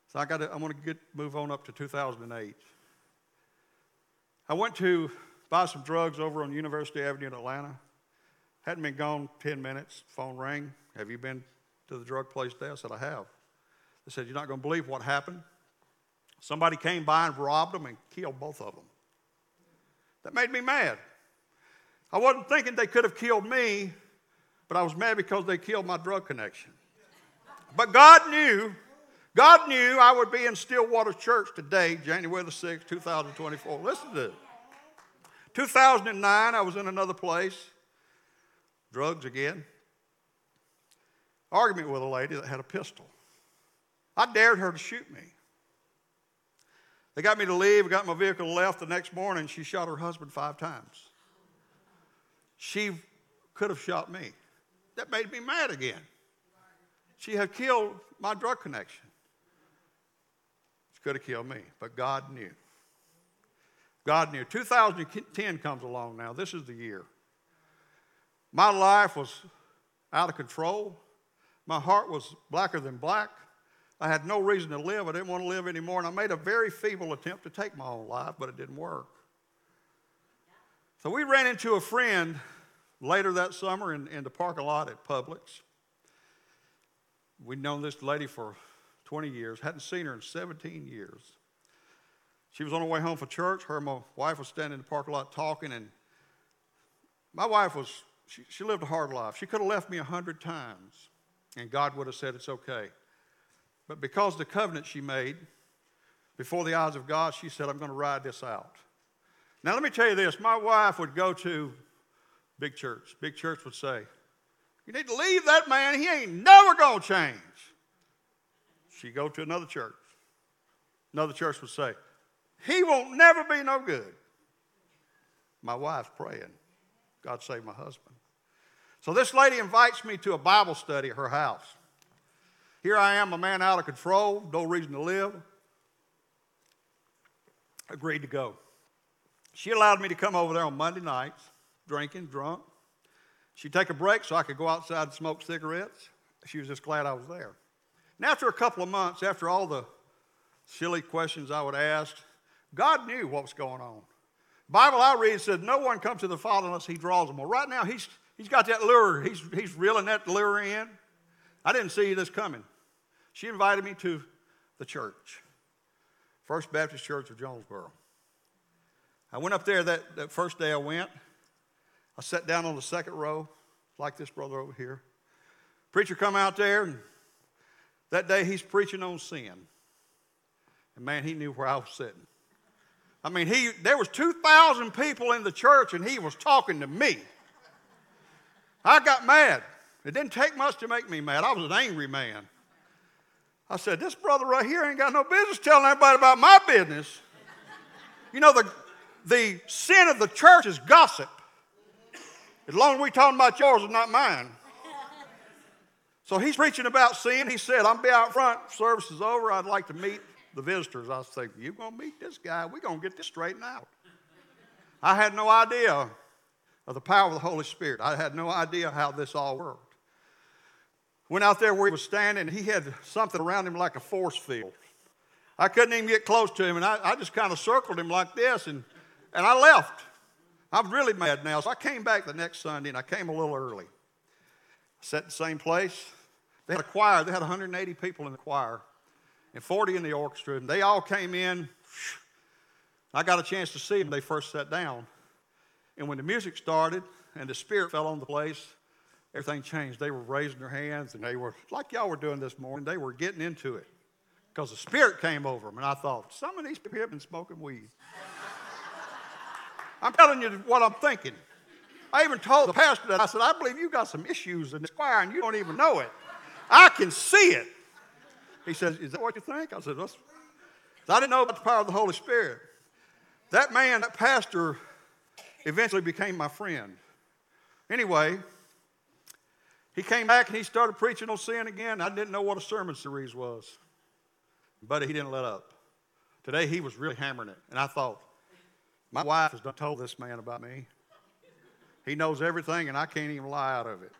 So I got to, I'm going to get, move on up to 2008. I went to buy some drugs over on University Avenue in Atlanta. Hadn't been gone 10 minutes. Phone rang. Have you been to the drug place there? I said, I have. They said, You're not going to believe what happened. Somebody came by and robbed them and killed both of them. That made me mad. I wasn't thinking they could have killed me, but I was mad because they killed my drug connection. But God knew, God knew I would be in Stillwater Church today, January the 6th, 2024. Listen to this. 2009, I was in another place, drugs again. Argument with a lady that had a pistol. I dared her to shoot me. They got me to leave, got my vehicle left. The next morning, she shot her husband five times she could have shot me. That made me mad again. She had killed my drug connection. Could have killed me, but God knew. God knew. 2010 comes along now. This is the year. My life was out of control. My heart was blacker than black. I had no reason to live. I didn't want to live anymore. And I made a very feeble attempt to take my own life, but it didn't work. So we ran into a friend later that summer in, in the parking lot at Publix. We'd known this lady for 20 years, hadn't seen her in 17 years. She was on her way home from church. Her and my wife was standing in the parking lot talking, and my wife was, she, she lived a hard life. She could have left me a hundred times, and God would have said it's okay. But because the covenant she made before the eyes of God, she said, I'm going to ride this out. Now, let me tell you this my wife would go to big church. Big church would say, You need to leave that man. He ain't never going to change. She'd go to another church. Another church would say, He won't never be no good. My wife's praying, God save my husband. So this lady invites me to a Bible study at her house. Here I am, a man out of control, no reason to live. Agreed to go. She allowed me to come over there on Monday nights. drinking, drunk. She'd take a break so I could go outside and smoke cigarettes. She was just glad I was there. And after a couple of months, after all the silly questions I would ask, God knew what was going on. Bible I read said, No one comes to the Father unless he draws them. Well, right now, he's, he's got that lure. He's, he's reeling that lure in. I didn't see this coming. She invited me to the church, First Baptist Church of Jonesboro. I went up there that, that first day I went. I sat down on the second row, like this brother over here. Preacher come out there, and that day he's preaching on sin. And man, he knew where I was sitting. I mean, he, there was 2,000 people in the church, and he was talking to me. I got mad. It didn't take much to make me mad. I was an angry man. I said, This brother right here ain't got no business telling everybody about my business. You know, the, the sin of the church is gossip. As long as we're talking about yours and not mine. So he's preaching about sin. He said, I'm be out front. Service is over. I'd like to meet the visitors. I was thinking, you going to meet this guy? We're going to get this straightened out. I had no idea of the power of the Holy Spirit. I had no idea how this all worked. Went out there where he was standing, he had something around him like a force field. I couldn't even get close to him, and I, I just kind of circled him like this, and, and I left. I'm really mad now. So I came back the next Sunday, and I came a little early. I sat in the same place. They had a choir, they had 180 people in the choir and 40 in the orchestra, and they all came in. I got a chance to see them. They first sat down. And when the music started and the Spirit fell on the place, everything changed. They were raising their hands and they were, like y'all were doing this morning, they were getting into it because the Spirit came over them. And I thought, some of these people have been smoking weed. I'm telling you what I'm thinking. I even told the pastor that I said, I believe you got some issues in this choir and you don't even know it. I can see it. He says, Is that what you think? I said, That's. I didn't know about the power of the Holy Spirit. That man, that pastor, eventually became my friend. Anyway, he came back and he started preaching on sin again. I didn't know what a sermon series was. But he didn't let up. Today he was really hammering it. And I thought, my wife has told this man about me. He knows everything and I can't even lie out of it.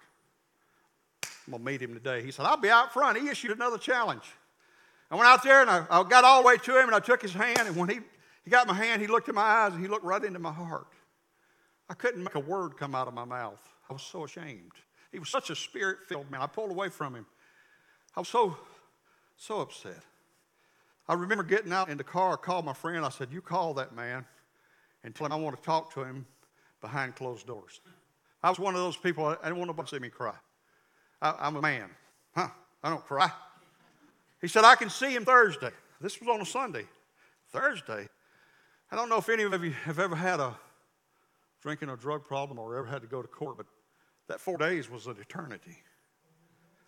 I'm going to meet him today. He said, I'll be out front. He issued another challenge. I went out there and I, I got all the way to him and I took his hand. And when he, he got my hand, he looked in my eyes and he looked right into my heart. I couldn't make a word come out of my mouth. I was so ashamed. He was such a spirit filled man. I pulled away from him. I was so, so upset. I remember getting out in the car, I called my friend. I said, You call that man and tell him I want to talk to him behind closed doors. I was one of those people, I didn't want nobody to see me cry. I, am a man. Huh? I don't cry. He said, I can see him Thursday. This was on a Sunday. Thursday. I don't know if any of you have ever had a drinking or drug problem or ever had to go to court, but that four days was an eternity.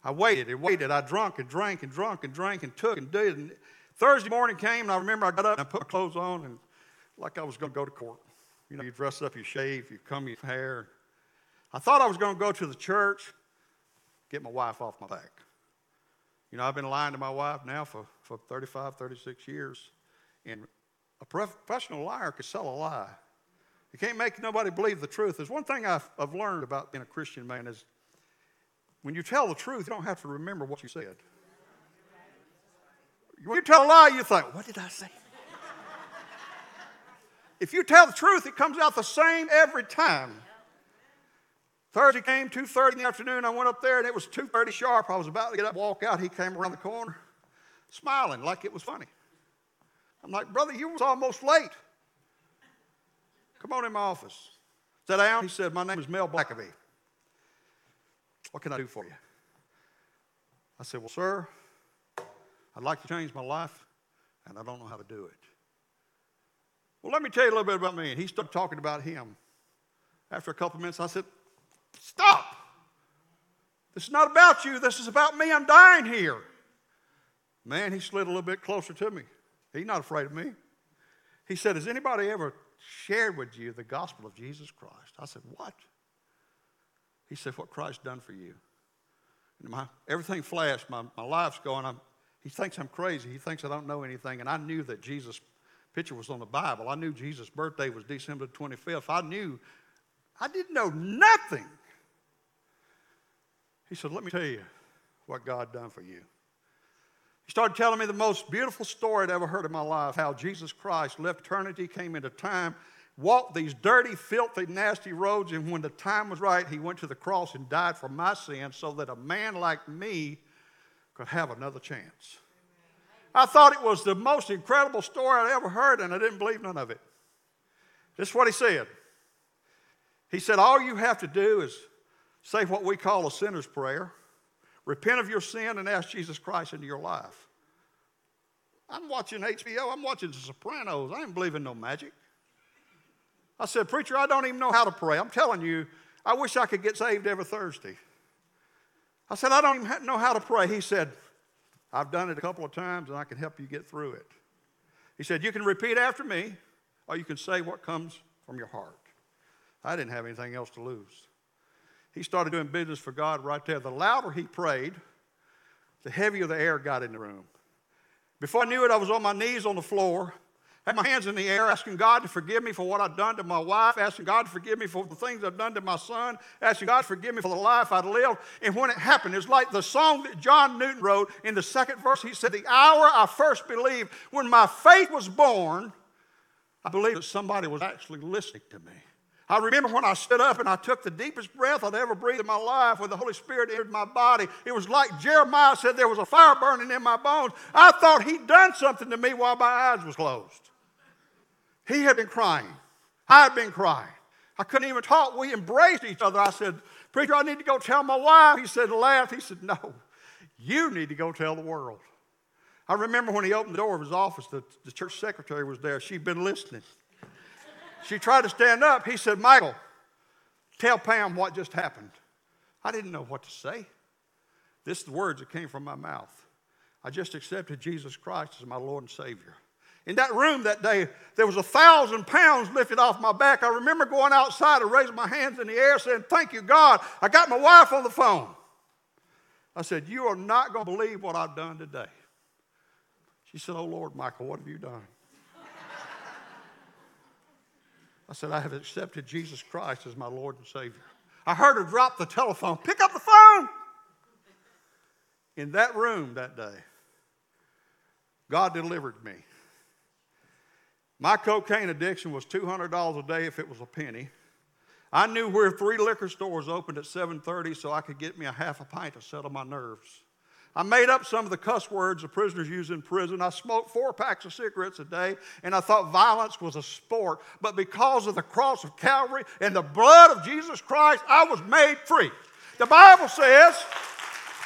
I waited and waited. I drunk and drank and drunk and drank and took and did. And Thursday morning came, and I remember I got up and I put my clothes on and like I was going to go to court. You know, you dress up, you shave, you comb your hair. I thought I was going to go to the church, get my wife off my back. You know, I've been lying to my wife now for, for 35, 36 years. And a professional liar could sell a lie. You can't make nobody believe the truth. There's one thing I've, I've learned about being a Christian man is when you tell the truth, you don't have to remember what you said. When you tell a lie, you think, what did I say? if you tell the truth, it comes out the same every time. Thursday came, 2.30 in the afternoon. I went up there, and it was 2.30 sharp. I was about to get up walk out. He came around the corner, smiling like it was funny. I'm like, brother, you was almost late. Come on in my office. Sit down. He said, my name is Mel Blackaby. What can I do for you? I said, well, sir, I'd like to change my life, and I don't know how to do it. Well, let me tell you a little bit about me. And he started talking about him. After a couple minutes, I said, Stop. This is not about you. This is about me. I'm dying here. Man, he slid a little bit closer to me. He's not afraid of me. He said, Has anybody ever shared with you the gospel of Jesus Christ? I said, What? He said, What Christ done for you. And my, everything flashed. My, my life's going. I'm, he thinks I'm crazy. He thinks I don't know anything. And I knew that Jesus' picture was on the Bible. I knew Jesus' birthday was December 25th. I knew I didn't know nothing. He said, Let me tell you what God done for you. He started telling me the most beautiful story I'd ever heard in my life how Jesus Christ left eternity, came into time, walked these dirty, filthy, nasty roads, and when the time was right, he went to the cross and died for my sins so that a man like me could have another chance. I thought it was the most incredible story I'd ever heard, and I didn't believe none of it. This is what he said. He said, All you have to do is say what we call a sinner's prayer, repent of your sin, and ask Jesus Christ into your life. I'm watching HBO, I'm watching The Sopranos. I ain't believing no magic. I said, Preacher, I don't even know how to pray. I'm telling you, I wish I could get saved every Thursday. I said, I don't even know how to pray. He said, I've done it a couple of times and I can help you get through it. He said, You can repeat after me, or you can say what comes from your heart. I didn't have anything else to lose. He started doing business for God right there. The louder he prayed, the heavier the air got in the room. Before I knew it, I was on my knees on the floor, had my hands in the air, asking God to forgive me for what I'd done to my wife, asking God to forgive me for the things I've done to my son, asking God to forgive me for the life I'd lived. And when it happened, it's like the song that John Newton wrote in the second verse. He said, The hour I first believed, when my faith was born, I believed that somebody was actually listening to me. I remember when I stood up and I took the deepest breath I'd ever breathed in my life when the Holy Spirit entered my body. It was like Jeremiah said there was a fire burning in my bones. I thought he'd done something to me while my eyes was closed. He had been crying. I had been crying. I couldn't even talk. We embraced each other. I said, Preacher, I need to go tell my wife. He said, laugh. He said, No, you need to go tell the world. I remember when he opened the door of his office, the, the church secretary was there. She'd been listening. She tried to stand up. He said, Michael, tell Pam what just happened. I didn't know what to say. This is the words that came from my mouth. I just accepted Jesus Christ as my Lord and Savior. In that room that day, there was a thousand pounds lifted off my back. I remember going outside and raising my hands in the air saying, Thank you, God. I got my wife on the phone. I said, You are not going to believe what I've done today. She said, Oh, Lord, Michael, what have you done? I said, I have accepted Jesus Christ as my Lord and Savior. I heard her drop the telephone, pick up the phone. In that room that day, God delivered me. My cocaine addiction was $200 a day if it was a penny. I knew where three liquor stores opened at 7:30 so I could get me a half a pint to settle my nerves. I made up some of the cuss words the prisoners use in prison. I smoked four packs of cigarettes a day, and I thought violence was a sport. But because of the cross of Calvary and the blood of Jesus Christ, I was made free. The Bible says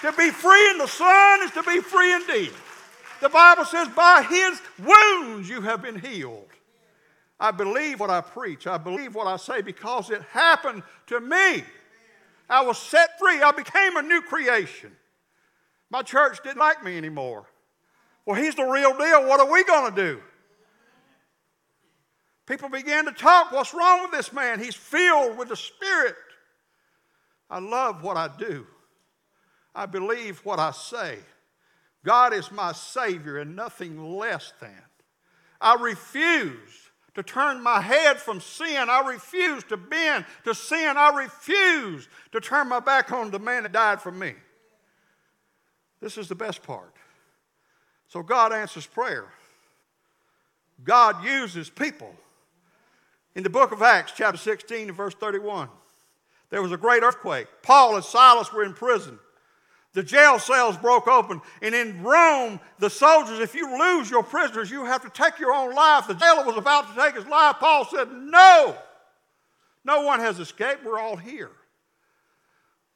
to be free in the Son is to be free indeed. The Bible says, by his wounds you have been healed. I believe what I preach. I believe what I say because it happened to me. I was set free. I became a new creation. My church didn't like me anymore. Well, he's the real deal. What are we going to do? People began to talk. What's wrong with this man? He's filled with the Spirit. I love what I do. I believe what I say. God is my Savior and nothing less than. I refuse to turn my head from sin. I refuse to bend to sin. I refuse to turn my back on the man that died for me. This is the best part. So God answers prayer. God uses people. In the book of Acts, chapter 16, and verse 31, there was a great earthquake. Paul and Silas were in prison. The jail cells broke open. And in Rome, the soldiers, if you lose your prisoners, you have to take your own life. The jailer was about to take his life. Paul said, No, no one has escaped. We're all here.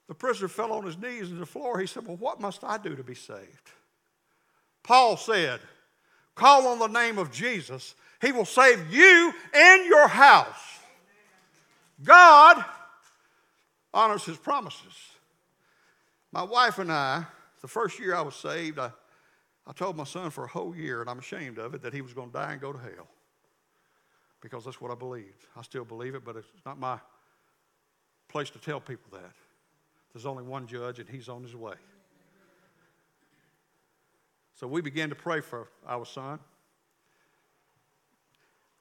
The prisoner fell on his knees on the floor. He said, Well, what must I do to be saved? Paul said, Call on the name of Jesus. He will save you and your house. God honors his promises. My wife and I, the first year I was saved, I, I told my son for a whole year, and I'm ashamed of it, that he was going to die and go to hell. Because that's what I believed. I still believe it, but it's not my place to tell people that. There's only one judge, and he's on his way. So we began to pray for our son.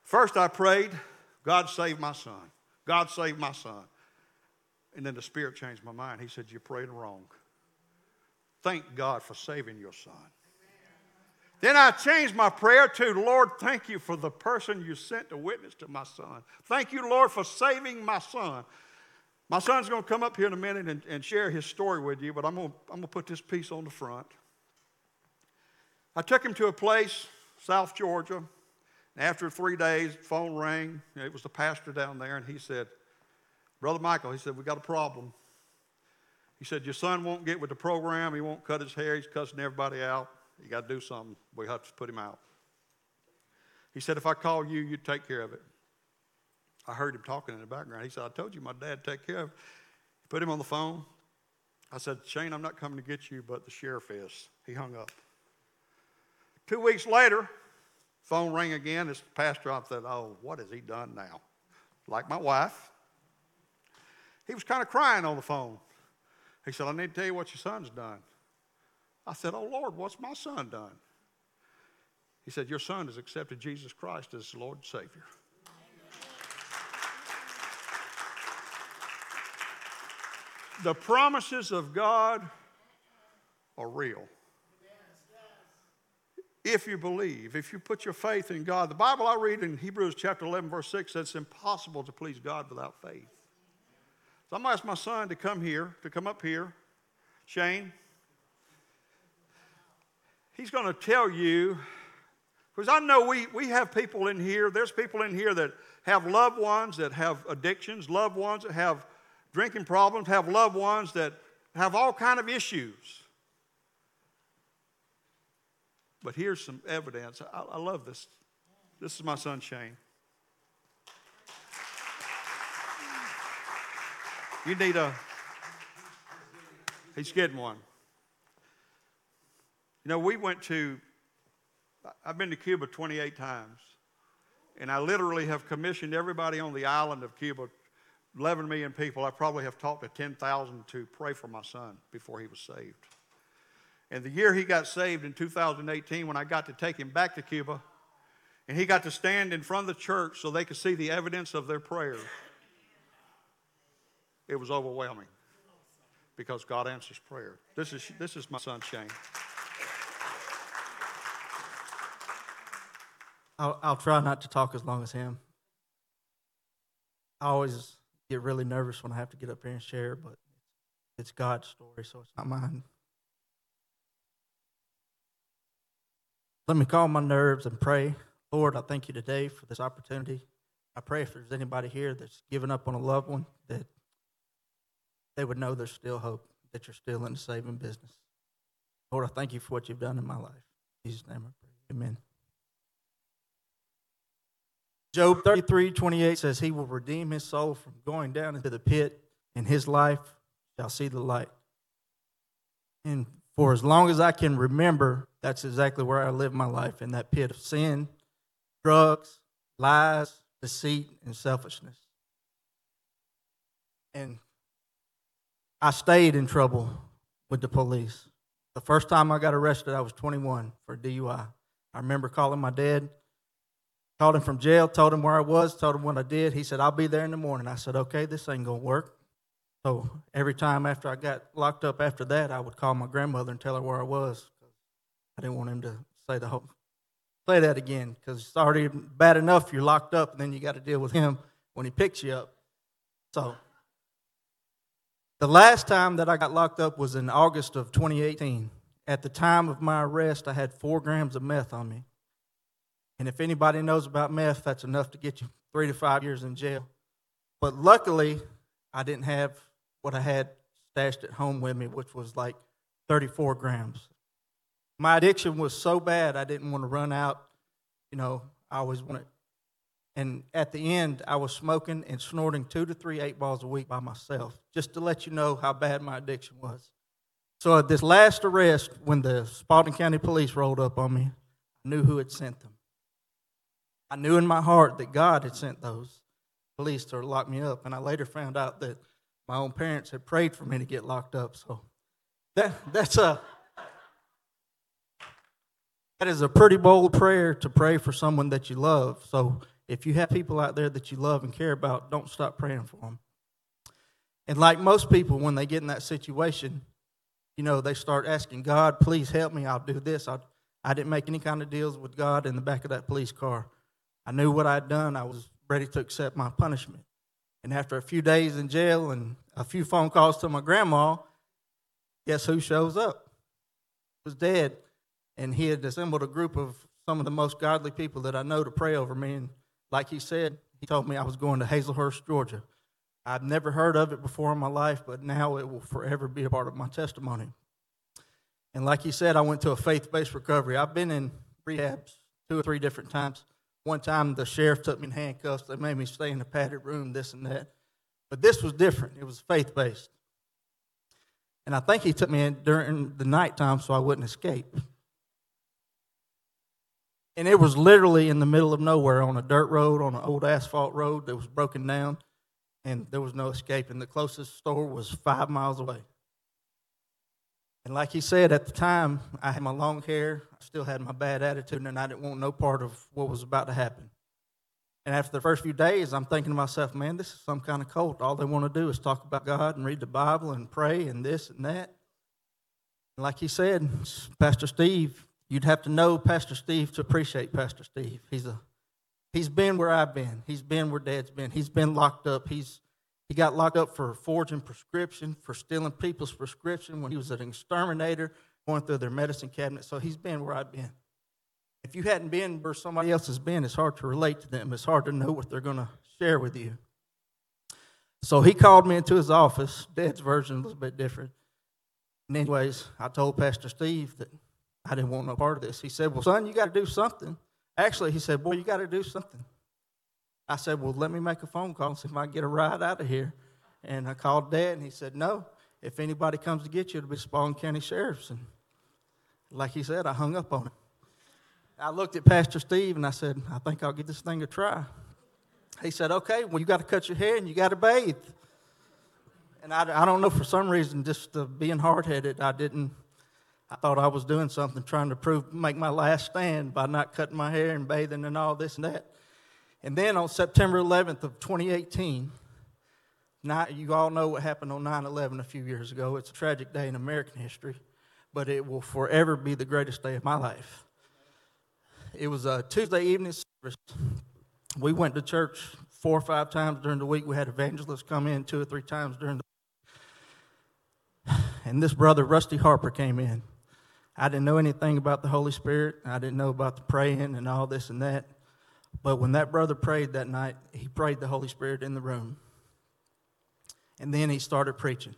First, I prayed, God save my son. God saved my son. And then the Spirit changed my mind. He said, You prayed wrong. Thank God for saving your son. Then I changed my prayer to, Lord, thank you for the person you sent to witness to my son. Thank you, Lord, for saving my son. My son's going to come up here in a minute and, and share his story with you, but I'm going, to, I'm going to put this piece on the front. I took him to a place, South Georgia. and After three days, phone rang. It was the pastor down there, and he said, Brother Michael, he said, we got a problem. He said, Your son won't get with the program. He won't cut his hair. He's cussing everybody out. You got to do something. We have to put him out. He said, If I call you, you'd take care of it. I heard him talking in the background. He said, I told you my dad take care of. He put him on the phone. I said, Shane, I'm not coming to get you, but the sheriff is. He hung up. Two weeks later, phone rang again. This pastor, I said, Oh, what has he done now? Like my wife. He was kind of crying on the phone. He said, I need to tell you what your son's done. I said, Oh Lord, what's my son done? He said, Your son has accepted Jesus Christ as Lord and Savior. The promises of God are real. If you believe, if you put your faith in God. The Bible I read in Hebrews chapter 11, verse 6 says it's impossible to please God without faith. So I'm going to ask my son to come here, to come up here. Shane. He's going to tell you, because I know we, we have people in here, there's people in here that have loved ones that have addictions, loved ones that have drinking problems, have loved ones that have all kind of issues. But here's some evidence. I, I love this. This is my son Shane. You need a. He's getting one. You know, we went to. I've been to Cuba 28 times, and I literally have commissioned everybody on the island of Cuba 11 million people, I probably have talked to 10,000 to pray for my son before he was saved. And the year he got saved in 2018, when I got to take him back to Cuba, and he got to stand in front of the church so they could see the evidence of their prayers, it was overwhelming because God answers prayer. This is, this is my son, Shane. I'll, I'll try not to talk as long as him. I always get really nervous when I have to get up here and share, but it's God's story, so it's not mine. Let me calm my nerves and pray. Lord, I thank you today for this opportunity. I pray if there's anybody here that's given up on a loved one, that they would know there's still hope, that you're still in the saving business. Lord, I thank you for what you've done in my life. In Jesus' name I pray. Amen. Job 33, 28 says, He will redeem his soul from going down into the pit, and his life shall see the light. And for as long as I can remember, that's exactly where I lived my life in that pit of sin, drugs, lies, deceit, and selfishness. And I stayed in trouble with the police. The first time I got arrested, I was 21 for DUI. I remember calling my dad Called him from jail, told him where I was, told him what I did. He said, I'll be there in the morning. I said, okay, this ain't going to work. So every time after I got locked up after that, I would call my grandmother and tell her where I was. I didn't want him to say the whole, say that again because it's already bad enough you're locked up and then you got to deal with him when he picks you up. So the last time that I got locked up was in August of 2018. At the time of my arrest, I had four grams of meth on me. And if anybody knows about meth, that's enough to get you three to five years in jail. But luckily, I didn't have what I had stashed at home with me, which was like 34 grams. My addiction was so bad, I didn't want to run out. You know, I always wanted. And at the end, I was smoking and snorting two to three eight balls a week by myself, just to let you know how bad my addiction was. So at this last arrest, when the Spalding County Police rolled up on me, I knew who had sent them. I knew in my heart that God had sent those police to lock me up, and I later found out that my own parents had prayed for me to get locked up. So that that's a that is a pretty bold prayer to pray for someone that you love. So if you have people out there that you love and care about, don't stop praying for them. And like most people, when they get in that situation, you know, they start asking God, please help me. I'll do this. I, I didn't make any kind of deals with God in the back of that police car. I knew what I'd done. I was ready to accept my punishment. And after a few days in jail and a few phone calls to my grandma, guess who shows up? Was dead. And he had assembled a group of some of the most godly people that I know to pray over me. And like he said, he told me I was going to Hazlehurst, Georgia. I've never heard of it before in my life, but now it will forever be a part of my testimony. And like he said, I went to a faith based recovery. I've been in rehabs two or three different times. One time the sheriff took me in handcuffs. They made me stay in a padded room, this and that. But this was different. It was faith based. And I think he took me in during the nighttime so I wouldn't escape. And it was literally in the middle of nowhere on a dirt road, on an old asphalt road that was broken down, and there was no escape. And the closest store was five miles away. And like he said, at the time, I had my long hair, I still had my bad attitude, and I didn't want no part of what was about to happen. And after the first few days, I'm thinking to myself, man, this is some kind of cult. All they want to do is talk about God and read the Bible and pray and this and that. And like he said, Pastor Steve, you'd have to know Pastor Steve to appreciate Pastor Steve. He's a he's been where I've been. He's been where Dad's been. He's been locked up. He's he got locked up for forging prescription, for stealing people's prescription when he was an exterminator, going through their medicine cabinet. So he's been where I've been. If you hadn't been where somebody else has been, it's hard to relate to them. It's hard to know what they're going to share with you. So he called me into his office. Dad's version was a bit different. And anyways, I told Pastor Steve that I didn't want no part of this. He said, Well, son, you got to do something. Actually, he said, Boy, you got to do something. I said, Well, let me make a phone call and see if I can get a ride out of here. And I called Dad, and he said, No. If anybody comes to get you, it'll be Spalding County Sheriff's. And like he said, I hung up on it. I looked at Pastor Steve and I said, I think I'll give this thing a try. He said, Okay, well, you got to cut your hair and you got to bathe. And I, I don't know, for some reason, just uh, being hard headed, I didn't. I thought I was doing something, trying to prove, make my last stand by not cutting my hair and bathing and all this and that. And then on September 11th of 2018, not, you all know what happened on 9-11 a few years ago. It's a tragic day in American history, but it will forever be the greatest day of my life. It was a Tuesday evening service. We went to church four or five times during the week. We had evangelists come in two or three times during the week. and this brother, Rusty Harper, came in. I didn't know anything about the Holy Spirit. I didn't know about the praying and all this and that. But when that brother prayed that night, he prayed the Holy Spirit in the room. And then he started preaching.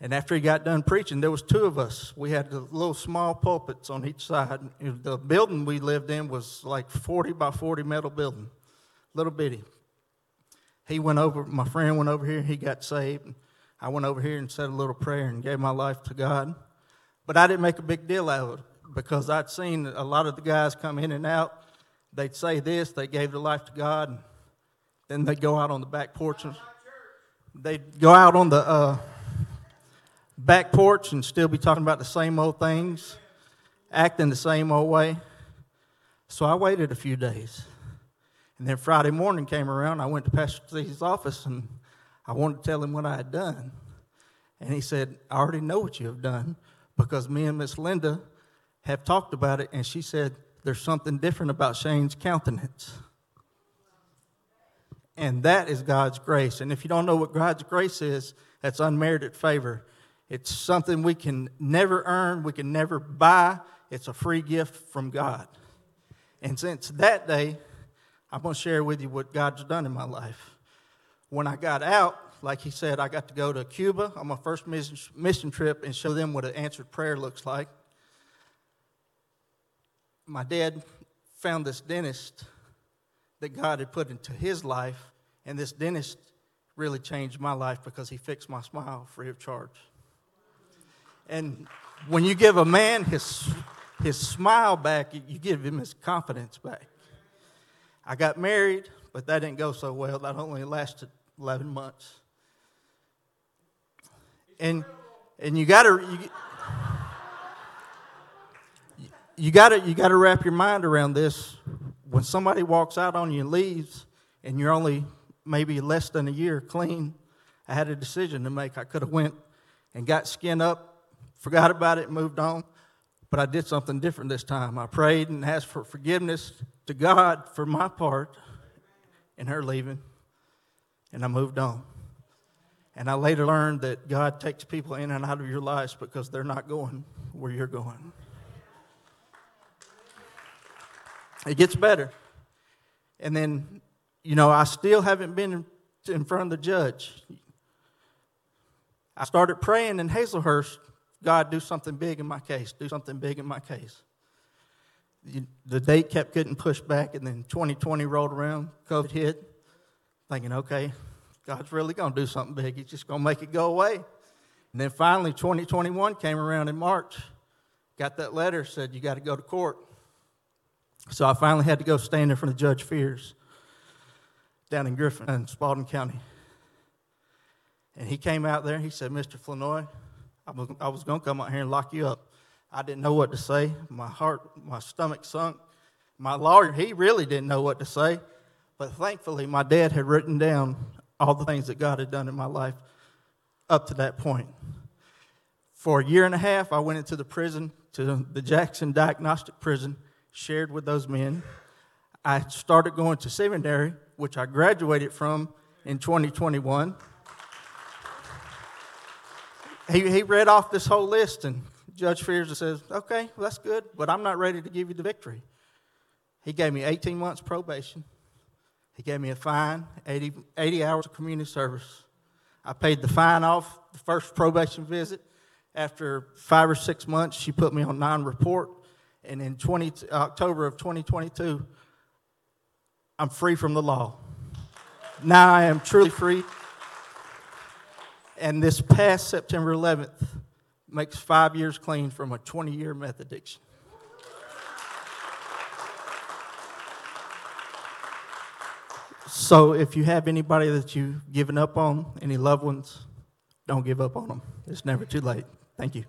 And after he got done preaching, there was two of us. We had the little small pulpits on each side. The building we lived in was like 40 by 40 metal building, little bitty. He went over, my friend went over here, he got saved. I went over here and said a little prayer and gave my life to God. But I didn't make a big deal out of it because I'd seen a lot of the guys come in and out they'd say this, they gave their life to God, and then they'd go out on the back porch. And they'd go out on the uh, back porch and still be talking about the same old things, acting the same old way. So I waited a few days. And then Friday morning came around, I went to Pastor Steve's office and I wanted to tell him what I had done. And he said, I already know what you have done because me and Miss Linda have talked about it. And she said, there's something different about Shane's countenance. And that is God's grace. And if you don't know what God's grace is, that's unmerited favor. It's something we can never earn, we can never buy. It's a free gift from God. And since that day, I'm going to share with you what God's done in my life. When I got out, like he said, I got to go to Cuba on my first mission trip and show them what an answered prayer looks like my dad found this dentist that God had put into his life, and this dentist really changed my life because he fixed my smile free of charge. And when you give a man his, his smile back, you give him his confidence back. I got married, but that didn't go so well. That only lasted 11 months. And, and you got to you got to you got to wrap your mind around this. when somebody walks out on you and leaves, and you're only maybe less than a year clean, I had a decision to make. I could have went and got skin up, forgot about it, moved on. But I did something different this time. I prayed and asked for forgiveness to God for my part in her leaving, and I moved on. And I later learned that God takes people in and out of your lives because they're not going where you're going. It gets better. And then, you know, I still haven't been in- front of the judge. I started praying in Hazlehurst God, do something big in my case, do something big in my case. The date kept getting pushed back, and then 2020 rolled around, COVID hit, thinking, okay, God's really going to do something big. He's just going to make it go away. And then finally, 2021 came around in March. Got that letter, said, you got to go to court. So I finally had to go stand in front of Judge Fears down in Griffin, in Spalding County. And he came out there, he said, Mr. Flanoy, I was, I was going to come out here and lock you up. I didn't know what to say. My heart, my stomach sunk. My lawyer, he really didn't know what to say. But thankfully, my dad had written down all the things that God had done in my life up to that point. For a year and a half, I went into the prison, to the Jackson Diagnostic Prison, shared with those men. I started going to seminary, which I graduated from in 2021. He, he read off this whole list, and Judge Fears says, Okay, well, that's good, but I'm not ready to give you the victory. He gave me 18 months probation. He gave me a fine, 80, 80 hours of community service. I paid the fine off the first probation visit. After five or six months, she put me on non report. And in 20, October of 2022, I'm free from the law. Now I am truly free. And this past September 11th makes five years clean from a 20 year meth addiction. So if you have anybody that you've given up on, any loved ones, don't give up on them. It's never too late. Thank you.